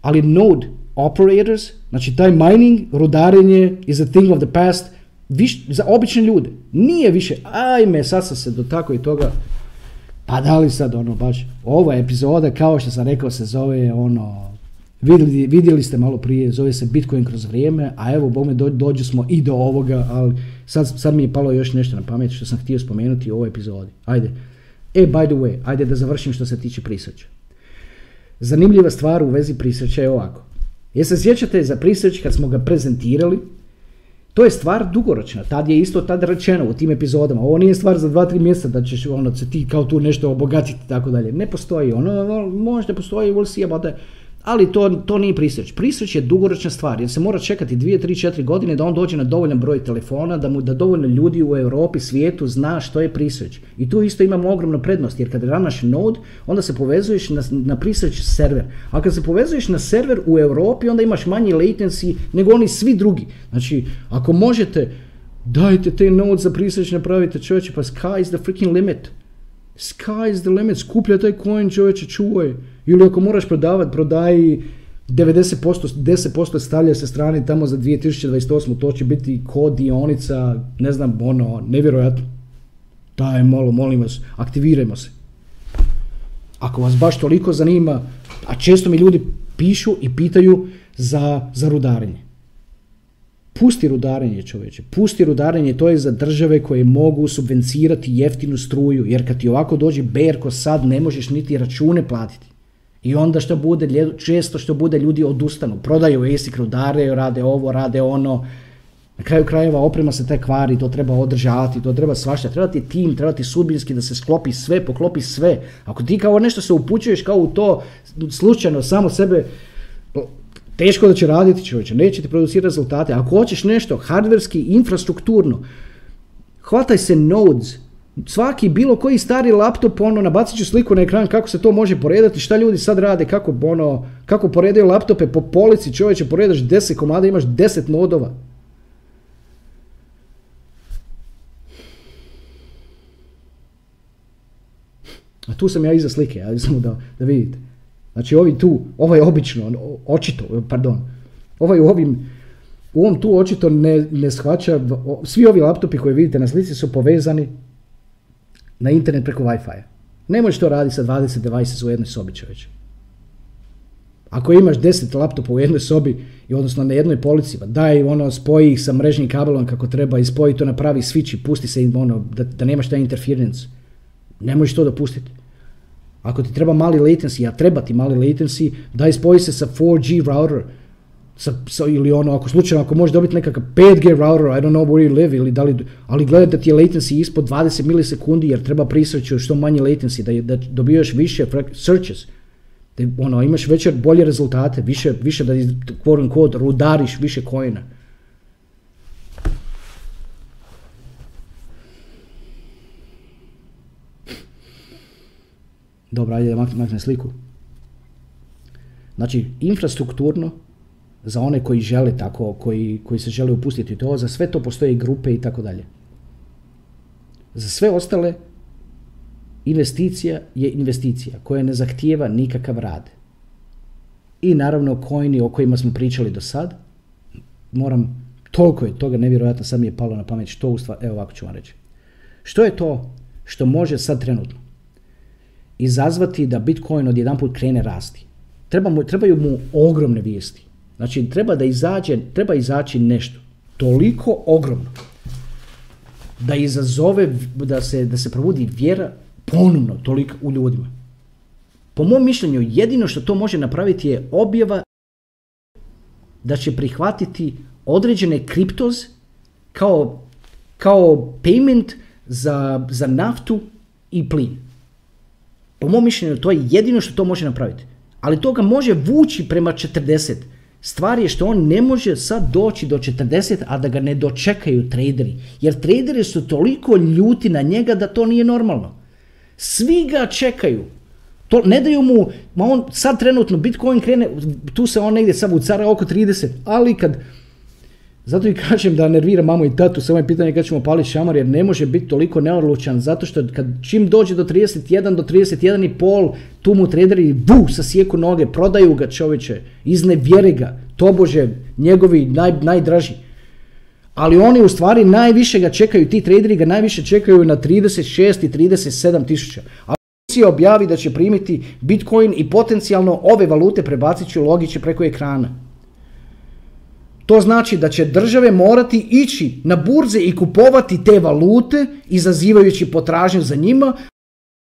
Ali node operators, znači taj mining, rudarenje is a thing of the past, viš, za obične ljude. Nije više, ajme, sad sam se do tako i toga pa da li sad ono baš, ova epizoda kao što sam rekao se zove ono, vidjeli, vidjeli ste malo prije, zove se Bitcoin kroz vrijeme, a evo bome do, dođu smo i do ovoga, ali sad, sad mi je palo još nešto na pamet što sam htio spomenuti u ovoj epizodi. Ajde. E, by the way, ajde da završim što se tiče prisjeća. Zanimljiva stvar u vezi prisjeća je ovako. Jeste se sjećate za prisjeć kad smo ga prezentirali, to je stvar dugoročna. Tad je isto tad rečeno u tim epizodama. Ovo nije stvar za 2-3 mjeseca da ćeš ono, se ti kao tu nešto obogatiti i tako dalje. Ne postoji. Ono, možda postoji, we'll see about that ali to, to nije prisreć. Prisreć je dugoročna stvar jer se mora čekati 2, 3, 4 godine da on dođe na dovoljan broj telefona, da mu da dovoljno ljudi u Europi, svijetu zna što je prisreć. I tu isto imamo ogromnu prednost jer kad ranaš node, onda se povezuješ na, na prisreć server. A kad se povezuješ na server u Europi, onda imaš manji latency nego oni svi drugi. Znači, ako možete, dajte te node za prisreć, napravite čovječe, pa sky is the freaking limit. Sky is the limit, skuplja taj coin čovječe, čuvaj. Ili ako moraš prodavati, prodaji 90%, 10% stavlja se strane tamo za 2028. To će biti kod dionica, ne znam, ono, nevjerojatno. Daj, malo, molim vas, aktivirajmo se. Ako vas baš toliko zanima, a često mi ljudi pišu i pitaju za, za rudarenje. Pusti rudarenje čovječe, pusti rudarenje, to je za države koje mogu subvencirati jeftinu struju, jer kad ti ovako dođe berko sad ne možeš niti račune platiti. I onda što bude, često što bude ljudi odustanu, prodaju ASIC rudare, rade ovo, rade ono, na kraju krajeva oprema se te kvari, to treba održavati, to treba svašta, treba ti tim, treba ti sudbinski da se sklopi sve, poklopi sve. Ako ti kao nešto se upućuješ kao u to slučajno samo sebe, teško da će raditi čovječe, neće ti producirati rezultate. Ako hoćeš nešto hardverski, infrastrukturno, hvataj se nodes, svaki bilo koji stari laptop, ono, nabacit ću sliku na ekran kako se to može poredati, šta ljudi sad rade, kako, ono, kako poredaju laptope po polici, čovječe, poredaš 10 komada, imaš 10 nodova. A tu sam ja iza slike, ali samo da, da vidite. Znači ovi tu, ovaj obično, ono, očito, pardon, ovaj u ovim, u ovom tu očito ne, ne shvaća, svi ovi laptopi koje vidite na slici su povezani na internet preko Wi-Fi. Ne možeš to raditi sa 20 devices u jednoj sobi čovječe. Ako imaš 10 laptopa u jednoj sobi, i odnosno na jednoj polici, daj ono, spoji ih sa mrežnim kabelom kako treba i spoji to na pravi switch i pusti se ono, da, da nemaš taj interference. Ne možeš to dopustiti. Ako ti treba mali latency, a treba ti mali latency, daj spoji se sa 4G router, sa, sa, ili ono, ako slučajno, ako možeš dobiti nekakav 5G router, I don't know where you live, ili da li, ali gledaj da ti je latency ispod 20 milisekundi, jer treba prisreći što manji latency, da, da dobijaš više searches, da ono, imaš veće, bolje rezultate, više, više da quote unquote, rudariš više kojina. Dobro, ajde da maknem sliku. Znači, infrastrukturno, za one koji žele tako, koji, koji se žele upustiti to, za sve to postoje grupe i tako dalje. Za sve ostale investicija je investicija koja ne zahtijeva nikakav rad. I naravno coini o kojima smo pričali do sad, moram, toliko je toga nevjerojatno, sad mi je palo na pamet što u stvari, evo ovako ću vam reći. Što je to što može sad trenutno izazvati da Bitcoin odjedanput krene rasti? treba trebaju mu ogromne vijesti. Znači, treba da izađe, treba izaći nešto. Toliko ogromno. Da izazove, da se, da se provodi vjera ponovno toliko u ljudima. Po mom mišljenju, jedino što to može napraviti je objava da će prihvatiti određene kriptoz kao, kao payment za, za naftu i plin. Po mom mišljenju, to je jedino što to može napraviti. Ali to ga može vući prema 40. Stvar je što on ne može sad doći do 40, a da ga ne dočekaju traderi. Jer traderi su toliko ljuti na njega da to nije normalno. Svi ga čekaju. To ne daju mu, ma on sad trenutno Bitcoin krene, tu se on negdje sad ucara oko 30, ali kad, zato i kažem da nervira mamu i tatu, samo je pitanje kad ćemo paliti šamar, jer ne može biti toliko neodlučan, zato što kad čim dođe do 31, do 31 i pol, tu mu traderi bu, sasjeku noge, prodaju ga čovječe, iznevjere ga, tobože njegovi naj, najdraži. Ali oni u stvari najviše ga čekaju, ti traderi ga najviše čekaju na 36 i 37 tisuća. A objavi da će primiti Bitcoin i potencijalno ove valute prebacit ću logiče preko ekrana. To znači da će države morati ići na burze i kupovati te valute, izazivajući potražnju za njima,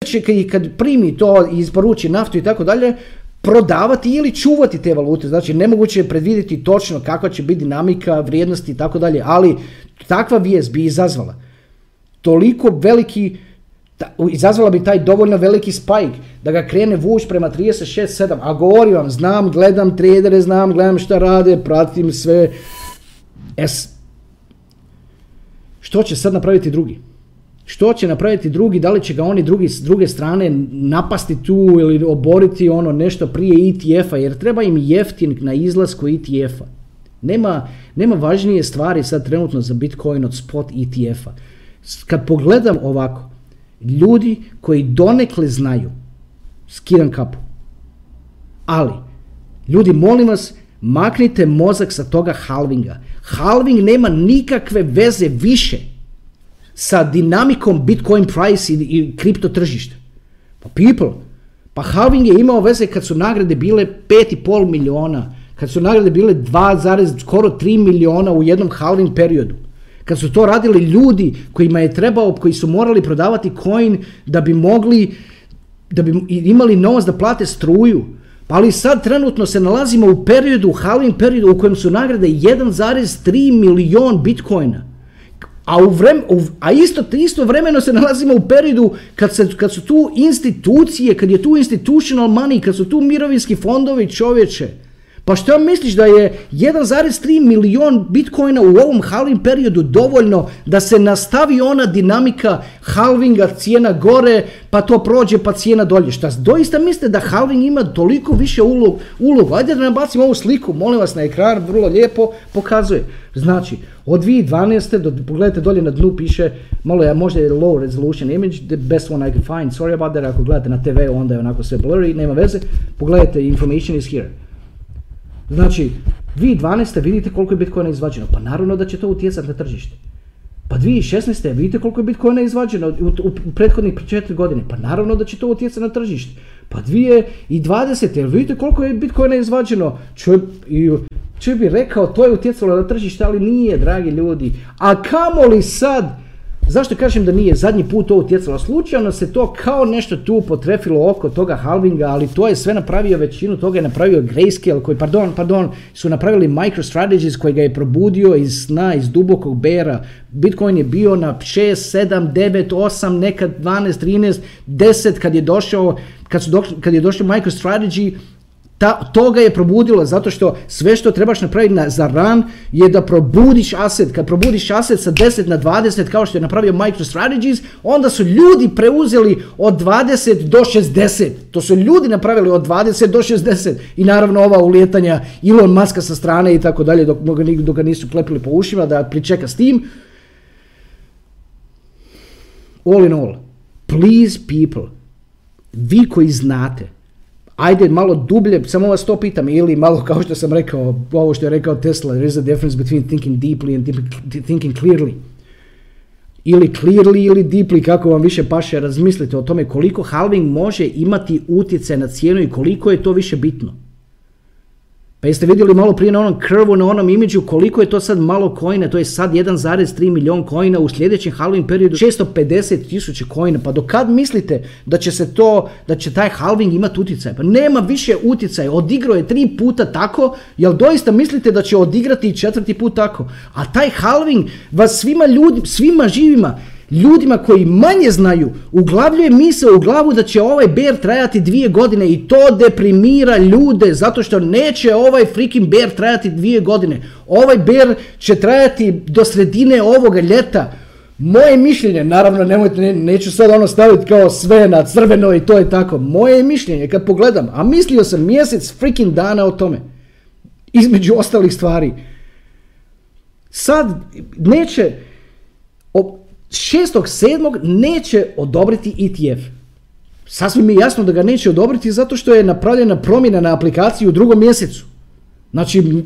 će kad primi to i isporuči naftu i tako dalje, prodavati ili čuvati te valute. Znači, nemoguće je predvidjeti točno kakva će biti dinamika, vrijednosti i tako dalje, ali takva vijest bi izazvala toliko veliki izazvala bi taj dovoljno veliki spike da ga krene vuć prema 36-7, a govorim vam, znam, gledam tradere, znam, gledam šta rade, pratim sve. Es. Što će sad napraviti drugi? Što će napraviti drugi? Da li će ga oni drugi, s druge strane napasti tu ili oboriti ono nešto prije ETF-a? Jer treba im jeftin na izlasku ETF-a. Nema, nema važnije stvari sad trenutno za Bitcoin od spot ETF-a. Kad pogledam ovako, ljudi koji donekle znaju, skidam kapu. Ali, ljudi, molim vas, maknite mozak sa toga halvinga. Halving nema nikakve veze više sa dinamikom Bitcoin price i, i kripto tržišta. Pa people, pa halving je imao veze kad su nagrade bile 5,5 miliona, kad su nagrade bile 2, skoro 3 miliona u jednom halving periodu kad su to radili ljudi kojima je trebao, koji su morali prodavati coin da bi mogli, da bi imali novac da plate struju. Pa ali sad trenutno se nalazimo u periodu, u halving periodu u kojem su nagrade 1,3 milion bitcoina. A, u vrem, a isto, isto vremeno se nalazimo u periodu kad, se, kad su tu institucije, kad je tu institutional money, kad su tu mirovinski fondovi čovječe. Pa što misliš da je 1,3 milion bitcoina u ovom halving periodu dovoljno da se nastavi ona dinamika halvinga cijena gore pa to prođe pa cijena dolje? Šta doista mislite da halving ima toliko više ulog, ulogu? Ajde da nabacimo ovu sliku, molim vas na ekran, vrlo lijepo pokazuje. Znači, od 2012. do, pogledajte dolje na dnu piše, malo je možda je low resolution image, the best one I can find, sorry about that, ako gledate na TV onda je onako sve blurry, nema veze, pogledajte, information is here. Znači, 2012. vidite koliko je Bitcoina izvađeno, pa naravno da će to utjecati na tržište. Pa 2016. vidite koliko je Bitcoina izvađeno u, prethodnih četiri godine, pa naravno da će to utjecati na tržište. Pa 2020. vidite koliko je Bitcoina izvađeno, čovjek bi rekao to je utjecalo na tržište, ali nije, dragi ljudi. A kamoli sad, Zašto kažem da nije zadnji put to utjecalo? Slučajno se to kao nešto tu potrefilo oko toga halvinga, ali to je sve napravio većinu, toga je napravio Grayscale, koji, pardon, pardon, su napravili MicroStrategies koji ga je probudio iz sna, iz dubokog bera. Bitcoin je bio na 6, 7, 9, 8, nekad 12, 13, 10 kad je došao, kad, su kad je došao MicroStrategy, ta, to ga je probudilo zato što sve što trebaš napraviti na, za ran je da probudiš aset. Kad probudiš aset sa 10 na 20 kao što je napravio MicroStrategies, onda su ljudi preuzeli od 20 do 60. To su ljudi napravili od 20 do 60. I naravno ova ulijetanja Elon Muska sa strane i tako dalje dok, ga nisu klepili po ušima da pričeka s tim. All in all, please people, vi koji znate ajde malo dublje, samo vas to pitam, ili malo kao što sam rekao, ovo što je rekao Tesla, there is a difference between thinking deeply and thinking clearly. Ili clearly ili deeply, kako vam više paše, razmislite o tome koliko halving može imati utjecaj na cijenu i koliko je to više bitno. Pa jeste vidjeli malo prije na onom krvu, na onom imidžu koliko je to sad malo kojina, to je sad 1,3 milion kojina, u sljedećem halving periodu 650 tisuća kojina, pa do kad mislite da će se to, da će taj halving imati utjecaj? Pa nema više utjecaja, odigrao je tri puta tako, jel doista mislite da će odigrati i četvrti put tako? A taj halving vas svima ljudi, svima živima, ljudima koji manje znaju, uglavljuje misao u glavu da će ovaj bear trajati dvije godine i to deprimira ljude zato što neće ovaj freaking bear trajati dvije godine. Ovaj bear će trajati do sredine ovoga ljeta. Moje mišljenje, naravno nemojte, neću sad ono staviti kao sve na crveno i to je tako. Moje mišljenje kad pogledam, a mislio sam mjesec freaking dana o tome. Između ostalih stvari. Sad neće, 6.7. neće odobriti ETF. Sasvim je jasno da ga neće odobriti zato što je napravljena promjena na aplikaciji u drugom mjesecu. Znači,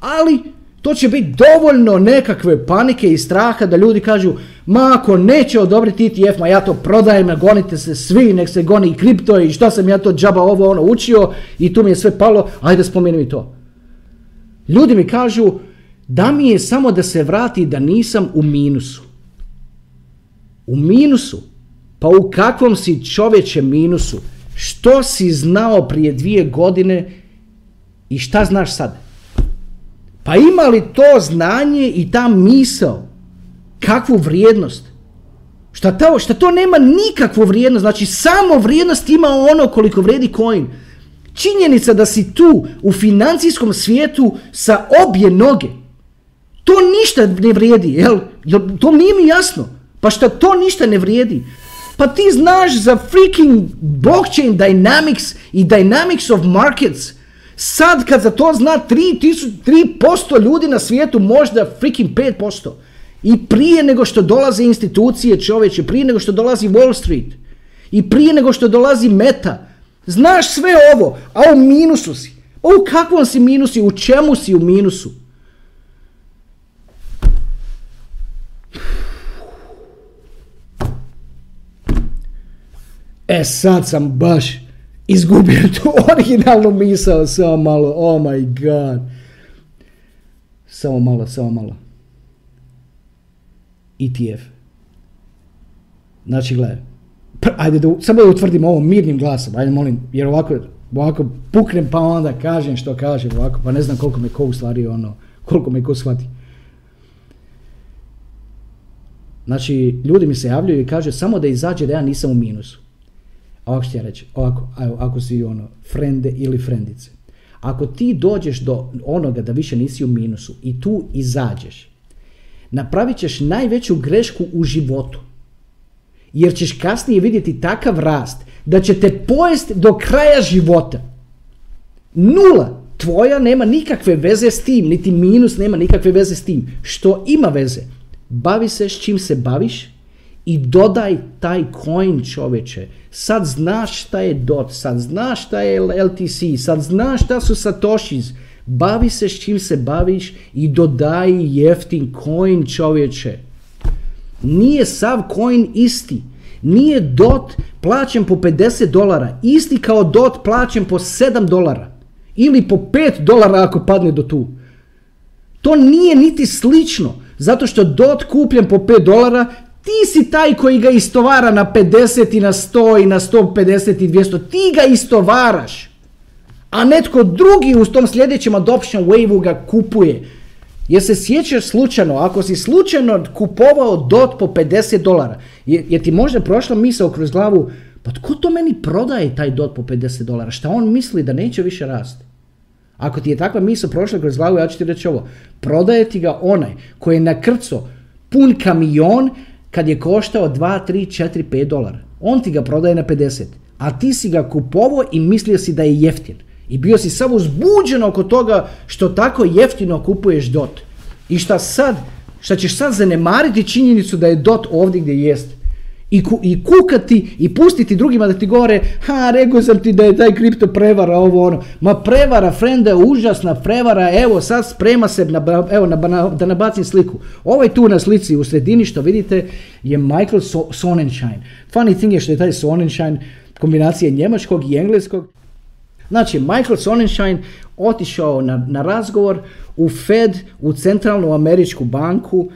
ali to će biti dovoljno nekakve panike i straha da ljudi kažu ma ako neće odobriti ETF, ma ja to prodajem, gonite se svi, nek se goni i kripto i šta sam ja to džaba ovo ono učio i tu mi je sve palo, ajde spomenem i to. Ljudi mi kažu da mi je samo da se vrati da nisam u minusu. U minusu. Pa u kakvom si čovječe minusu? Što si znao prije dvije godine i šta znaš sad? Pa ima li to znanje i ta misao kakvu vrijednost? Šta šta to nema nikakvu vrijednost, znači samo vrijednost ima ono koliko vrijedi coin. Činjenica da si tu u financijskom svijetu sa obje noge, to ništa ne vrijedi, jel? To nije mi jasno. Pa šta to ništa ne vrijedi? Pa ti znaš za freaking blockchain dynamics i dynamics of markets. Sad kad za to zna 3%, 3% ljudi na svijetu, možda freaking 5%. I prije nego što dolaze institucije čovječe, prije nego što dolazi Wall Street, i prije nego što dolazi Meta, znaš sve ovo, a u minusu si. U kakvom si minusu, u čemu si u minusu? E sad sam baš izgubio tu *laughs* originalnu misao, samo malo, oh my god. Samo malo, samo malo. ETF. Znači, gledaj, ajde da, samo da utvrdim ovo mirnim glasom, ajde molim, jer ovako, ovako puknem pa onda kažem što kažem ovako, pa ne znam koliko me ko u stvari ono, koliko me ko shvati. Znači, ljudi mi se javljaju i kaže samo da izađe da ja nisam u minusu. Ovako ću ja reći, ovako, ako si ono, frende ili frendice. Ako ti dođeš do onoga da više nisi u minusu i tu izađeš, napravit ćeš najveću grešku u životu. Jer ćeš kasnije vidjeti takav rast da će te pojest do kraja života. Nula tvoja nema nikakve veze s tim, niti minus nema nikakve veze s tim. Što ima veze? Bavi se s čim se baviš i dodaj taj coin čoveče sad znaš šta je DOT, sad znaš šta je LTC, sad znaš šta su Satoshis, bavi se s čim se baviš i dodaj jeftin coin čovječe. Nije sav coin isti. Nije DOT plaćen po 50 dolara, isti kao DOT plaćen po 7 dolara. Ili po 5 dolara ako padne do tu. To nije niti slično, zato što DOT kupljen po 5 dolara, ti si taj koji ga istovara na 50 i na 100 i na 150 i 200. Ti ga istovaraš. A netko drugi u tom sljedećem adoption wave ga kupuje. Jer se sjećaš slučajno, ako si slučajno kupovao dot po 50 dolara, jer, ti možda prošla misao kroz glavu, pa tko to meni prodaje taj dot po 50 dolara? Šta on misli da neće više rasti? Ako ti je takva misao prošla kroz glavu, ja ću ti reći ovo. Prodaje ti ga onaj koji je na krco pun kamion kad je koštao 2, 3, 4, 5 dolara. On ti ga prodaje na 50, a ti si ga kupovao i mislio si da je jeftin. I bio si samo uzbuđen oko toga što tako jeftino kupuješ dot. I šta sad, šta ćeš sad zanemariti činjenicu da je dot ovdje gdje jeste i, ku, i kukati i pustiti drugima da ti govore ha, rekao sam ti da je taj kripto prevara, ovo ono. Ma prevara, frende, užasna prevara, evo sad sprema se, na, evo na, da nabacim sliku. Ovaj tu na slici u sredini što vidite je Michael so, Sonnenschein. Funny thing je što je taj Sonnenschein kombinacija njemačkog i engleskog. Znači, Michael Sonnenschein otišao na, na razgovor u Fed, u Centralnu američku banku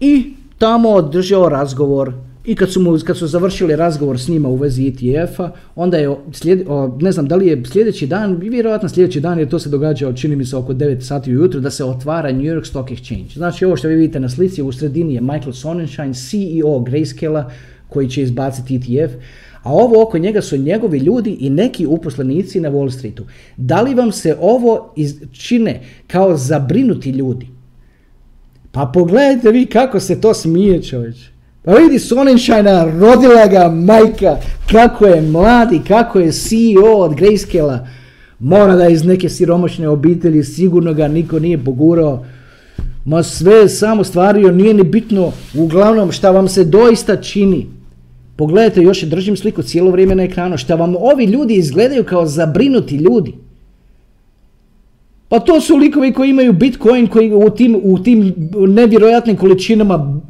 i tamo održao razgovor i kad su, mu, kad su završili razgovor s njima u vezi ETF-a, onda je, slijed, ne znam da li je sljedeći dan, vjerojatno sljedeći dan, jer to se događa, čini mi se oko 9 sati ujutro, da se otvara New York Stock Exchange. Znači ovo što vi vidite na slici, u sredini je Michael Sonnenschein, CEO Grayscale-a, koji će izbaciti ETF, a ovo oko njega su njegovi ljudi i neki uposlenici na Wall Streetu. Da li vam se ovo čine kao zabrinuti ljudi? Pa pogledajte vi kako se to smije čovječe. Pa vidi Sonnenscheina, rodila ga majka, kako je mladi, kako je CEO od Grayscale-a. Mora da je iz neke siromašne obitelji, sigurno ga niko nije pogurao. Ma sve samo stvario, nije ni bitno, uglavnom šta vam se doista čini. Pogledajte, još držim sliku cijelo vrijeme na ekranu, šta vam ovi ljudi izgledaju kao zabrinuti ljudi. Pa to su likovi koji imaju Bitcoin koji u tim, u tim nevjerojatnim količinama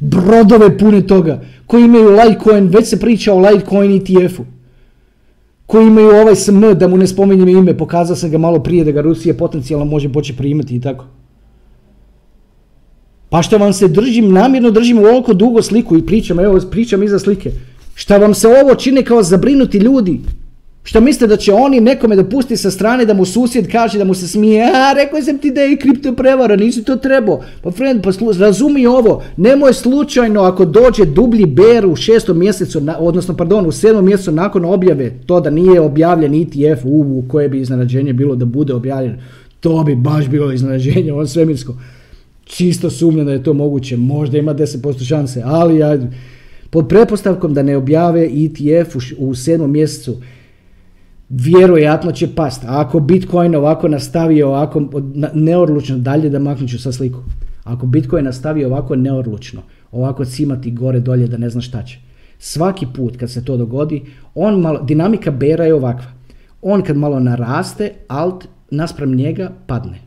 brodove pune toga. Koji imaju Litecoin, već se priča o Litecoin ETF-u. Koji imaju ovaj SM, da mu ne spominjem ime, pokazao sam ga malo prije da ga Rusija potencijalno može početi primati i tako. Pa što vam se držim, namjerno držim ovoliko dugo sliku i pričam, evo pričam iza slike. Šta vam se ovo čine kao zabrinuti ljudi? Što mislite da će oni nekome dopustiti sa strane da mu susjed kaže da mu se smije, a rekao sam ti da je kripto prevara, nisi to trebao. Pa friend, pa razumi ovo, nemoj slučajno ako dođe dublji ber u šestom mjesecu, odnosno pardon, u sedmom mjesecu nakon objave, to da nije objavljen ETF u, koje bi iznenađenje bilo da bude objavljen, to bi baš bilo iznenađenje, on svemirsko. Čisto sumnjam da je to moguće, možda ima 10% šanse, ali ja, pod pretpostavkom da ne objave ETF u, u sedmom mjesecu, vjerojatno će past. A ako Bitcoin ovako nastavi ovako neodlučno dalje da maknut ću sa sliku. Ako Bitcoin nastavi ovako neodlučno, ovako cimati gore dolje da ne zna šta će. Svaki put kad se to dogodi, on malo, dinamika bera je ovakva. On kad malo naraste, alt naspram njega padne.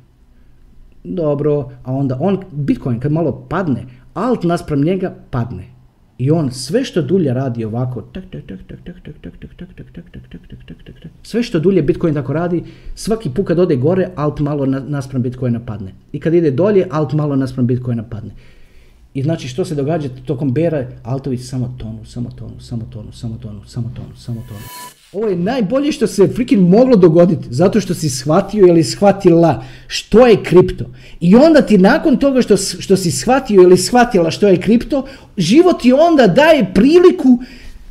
Dobro, a onda on, Bitcoin kad malo padne, alt naspram njega padne. I on sve što dulje radi ovako, sve što dulje Bitcoin tako radi, svaki put kad ode gore, alt malo naspram Bitcoina padne. I kad ide dolje, alt malo naspram Bitcoina padne. I znači što se događa tokom bera, altovi samo tonu, samo tonu, samo tonu, samo tonu, samo tonu, samo tonu. Ovo je najbolje što se freaking moglo dogoditi, zato što si shvatio ili shvatila što je kripto. I onda ti nakon toga što, što si shvatio ili shvatila što je kripto, život ti onda daje priliku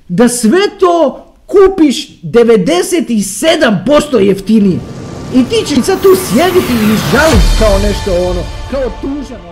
da sve to kupiš 97% jeftinije. I ti ćeš sad tu sjediti i žaliti kao nešto ono, kao tužan.